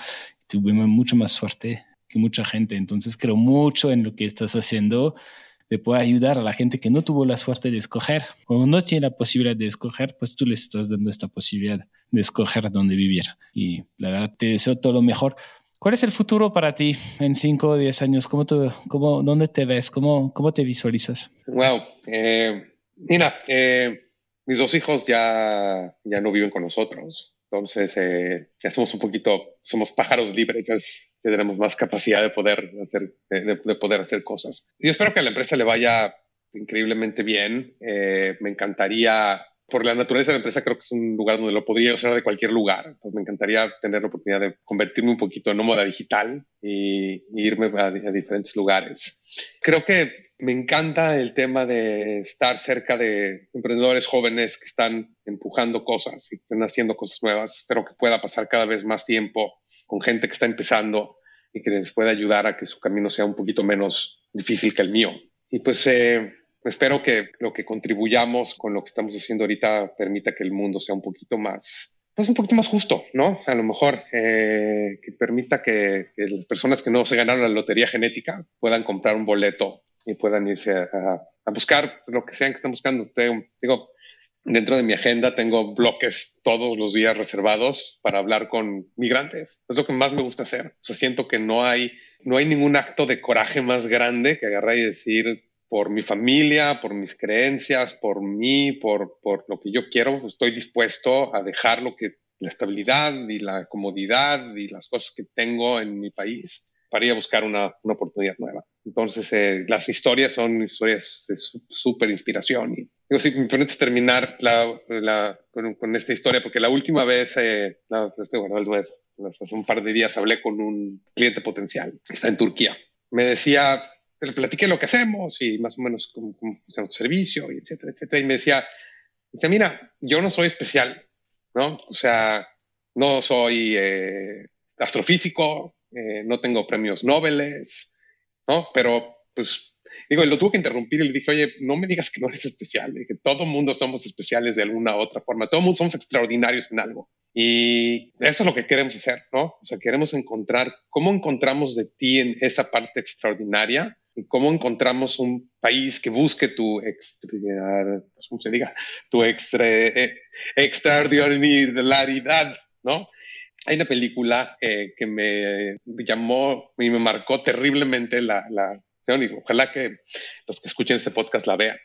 tuve mucho más suerte que mucha gente, entonces creo mucho en lo que estás haciendo te puede ayudar a la gente que no tuvo la suerte de escoger o no tiene la posibilidad de escoger, pues tú les estás dando esta posibilidad de escoger dónde vivir. Y la verdad, te deseo todo lo mejor. ¿Cuál es el futuro para ti en 5 o 10 años? ¿Cómo, cómo, ¿Dónde te ves? ¿Cómo, cómo te visualizas? Wow. Eh, eh, mis dos hijos ya, ya no viven con nosotros. Entonces, eh, ya somos un poquito, somos pájaros libres, ya, tenemos más capacidad de poder hacer, de, poder hacer cosas. Yo espero que a la empresa le vaya increíblemente bien. Eh, me encantaría, por la naturaleza de la empresa, creo que es un lugar donde lo podría usar de cualquier lugar. Entonces, me encantaría tener la oportunidad de convertirme un poquito en nómada digital y, irme a diferentes lugares. Creo que me encanta el tema de estar cerca de emprendedores jóvenes que están empujando cosas y que están haciendo cosas nuevas. Espero que pueda pasar cada vez más tiempo con gente que está empezando y que les pueda ayudar a que su camino sea un poquito menos difícil que el mío. Y pues eh, espero que lo que contribuyamos con lo que estamos haciendo ahorita permita que el mundo sea un poquito más pues un poquito más justo, ¿no? A lo mejor eh, que permita que, las personas que no se ganaron la lotería genética puedan comprar un boleto y puedan irse a, buscar lo que sean que estén buscando. digo, dentro de mi agenda tengo bloques todos los días reservados para hablar con migrantes. Es lo que más me gusta hacer. O sea, siento que no hay, no hay ningún acto de coraje más grande que agarrar y decir, por mi familia, por mis creencias, por mí, por, por lo que yo quiero, estoy dispuesto a dejar lo que, la estabilidad y la comodidad y las cosas que tengo en mi país para ir a buscar una, una oportunidad nueva. Entonces, eh, las historias son historias de súper inspiración. Y digo, si me permites terminar la, la, con, esta historia, porque la última vez, eh, bueno, hace un par de días hablé con un cliente potencial, está en Turquía. Me decía, le platiqué lo que hacemos y más o menos cómo, cómo hacemos servicio, y etcétera, etcétera. Y me decía, dice, mira, yo no soy especial, ¿no? O sea, no soy eh, astrofísico, eh, no tengo premios Nobel, ¿no? Pero, pues, digo, lo tuve que interrumpir y le dije, oye, no me digas que no eres especial, que todo mundo somos especiales de alguna u otra forma, todo mundo somos extraordinarios en algo. Y eso es lo que queremos hacer, ¿no? O sea, queremos encontrar cómo encontramos de ti en esa parte extraordinaria y cómo encontramos un país que busque tu extraordinariedad, ¿cómo se diga? Tu extra, eh, ¿no? Hay una película eh, que me llamó y me marcó terriblemente la, la ojalá que los que escuchen este podcast la vean,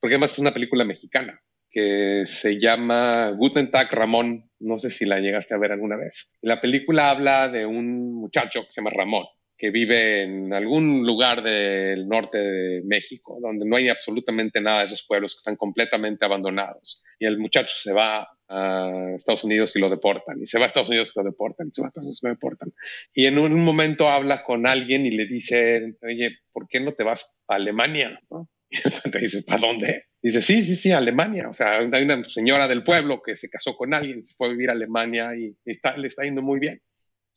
porque además es una película mexicana que se llama Guten Tag Ramón, no sé si la llegaste a ver alguna vez. la película habla de un muchacho que se llama Ramón, que vive en algún lugar del norte de México, donde no hay absolutamente nada de esos pueblos que están completamente abandonados. Y el muchacho se va a Estados Unidos y lo deportan, y se va a Estados Unidos y lo deportan, y se va a Estados Unidos y lo deportan. Y en un momento habla con alguien y le dice, oye, ¿por qué no te vas a Alemania? Y te dice, ¿para dónde? dice, sí, sí, sí, Alemania. O sea, hay una señora del pueblo que se casó con alguien, se fue a vivir a Alemania y está, le está yendo muy bien.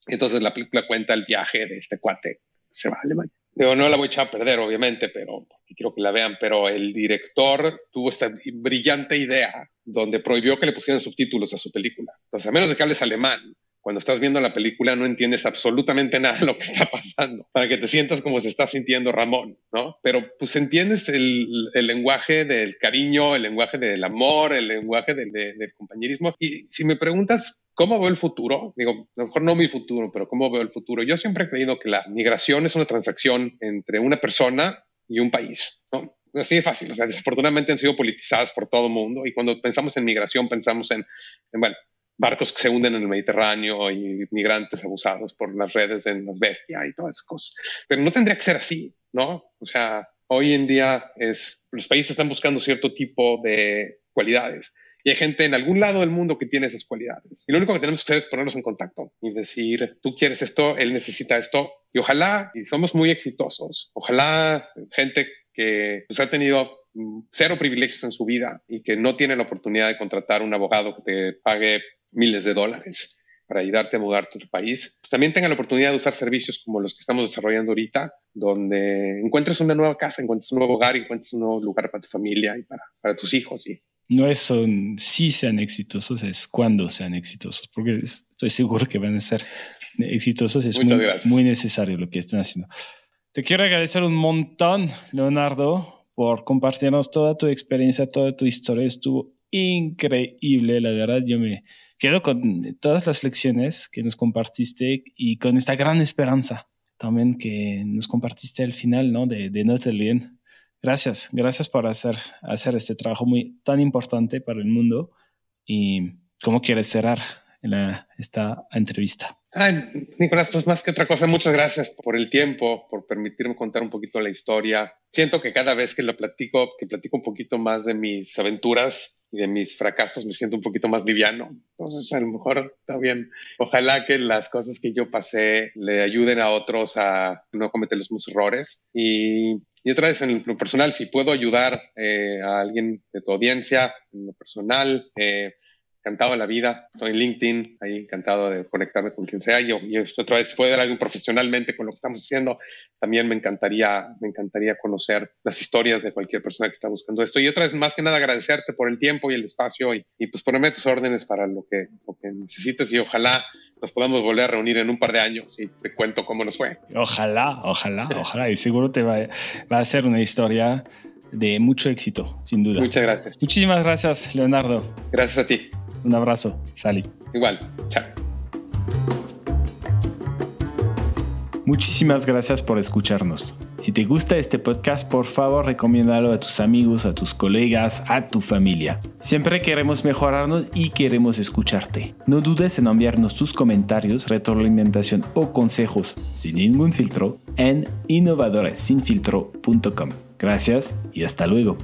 Entonces la película cuenta el viaje de este cuate, se va a Alemania. Digo, no la voy a echar a perder, obviamente, pero quiero que la vean. Pero el director tuvo esta brillante idea donde prohibió que le pusieran subtítulos a su película. Entonces, a menos de que hables alemán, cuando estás viendo la película no entiendes absolutamente nada de lo que está pasando, para que te sientas como se está sintiendo Ramón, ¿no? Pero pues entiendes el, el lenguaje del cariño, el lenguaje del amor, el lenguaje del, compañerismo. Y si me preguntas ¿Cómo veo el futuro? Digo, a lo mejor no mi futuro, pero ¿cómo veo el futuro? Yo siempre he creído que la migración es una transacción entre una persona y un país. ¿no? Así de fácil. O sea, desafortunadamente han sido politizadas por todo el mundo y cuando pensamos en migración pensamos en, bueno, barcos que se hunden en el Mediterráneo y migrantes abusados por las redes en las bestias y todas esas cosas. Pero no tendría que ser así, ¿no? O sea, hoy en día es, los países están buscando cierto tipo de cualidades y hay gente en algún lado del mundo que tiene esas cualidades. Y lo único que tenemos que hacer es ponernos en contacto y decir, tú quieres esto, él necesita esto. Y ojalá, y somos muy exitosos, ojalá gente que pues, ha tenido cero privilegios en su vida y que no tiene la oportunidad de contratar un abogado que te pague miles de dólares para ayudarte a mudar a tu país, pues también tenga la oportunidad de usar servicios como los que estamos desarrollando ahorita, donde encuentres una nueva casa, encuentres un nuevo hogar, encuentres un nuevo lugar para tu familia y para, para tus hijos y no es si sean exitosos, es cuando sean exitosos, porque estoy seguro que van a ser exitosos. Es muy, muy, necesario lo que están haciendo. Te quiero agradecer un montón, Leonardo, por compartirnos toda tu experiencia, toda tu historia. Estuvo increíble, la verdad. Yo me, quedo con todas las lecciones que nos compartiste y con esta gran esperanza también que nos compartiste al final ¿no? de, de Notre Dame. Gracias, gracias por hacer, hacer este trabajo muy tan importante para el mundo. ¿Y cómo quieres cerrar la, esta entrevista? Ay, Nicolás, pues más que otra cosa, muchas gracias por el tiempo, por permitirme contar un poquito la historia. Siento que cada vez que lo platico, que platico un poquito más de mis aventuras y de mis fracasos, me siento un poquito más liviano. Entonces, a lo mejor está bien. Ojalá que las cosas que yo pasé le ayuden a otros a no cometer los mismos errores. Y, y otra vez, en lo personal, si puedo ayudar eh, a alguien de tu audiencia, en lo personal, eh, encantado de la vida. Estoy en LinkedIn, ahí encantado de conectarme con quien sea. Y, y otra vez, si puedo dar algo profesionalmente con lo que estamos haciendo, también me encantaría, me encantaría conocer las historias de cualquier persona que está buscando esto. Y otra vez, más que nada, agradecerte por el tiempo y el espacio y, y pues ponerme tus órdenes para lo que, lo que necesites y ojalá nos podamos volver a reunir en un par de años y te cuento cómo nos fue. Ojalá, ojalá, ojalá. Y seguro te va, va a ser una historia de mucho éxito, sin duda. Muchas gracias. Muchísimas gracias, Leonardo. Gracias a ti. Un abrazo, Sally. Igual, chao. Muchísimas gracias por escucharnos. Si te gusta este podcast, por favor recomiéndalo a tus amigos, a tus colegas, a tu familia. Siempre queremos mejorarnos y queremos escucharte. No dudes en enviarnos tus comentarios, retroalimentación o consejos sin ningún filtro en innovadoresinfiltro.com. Gracias y hasta luego.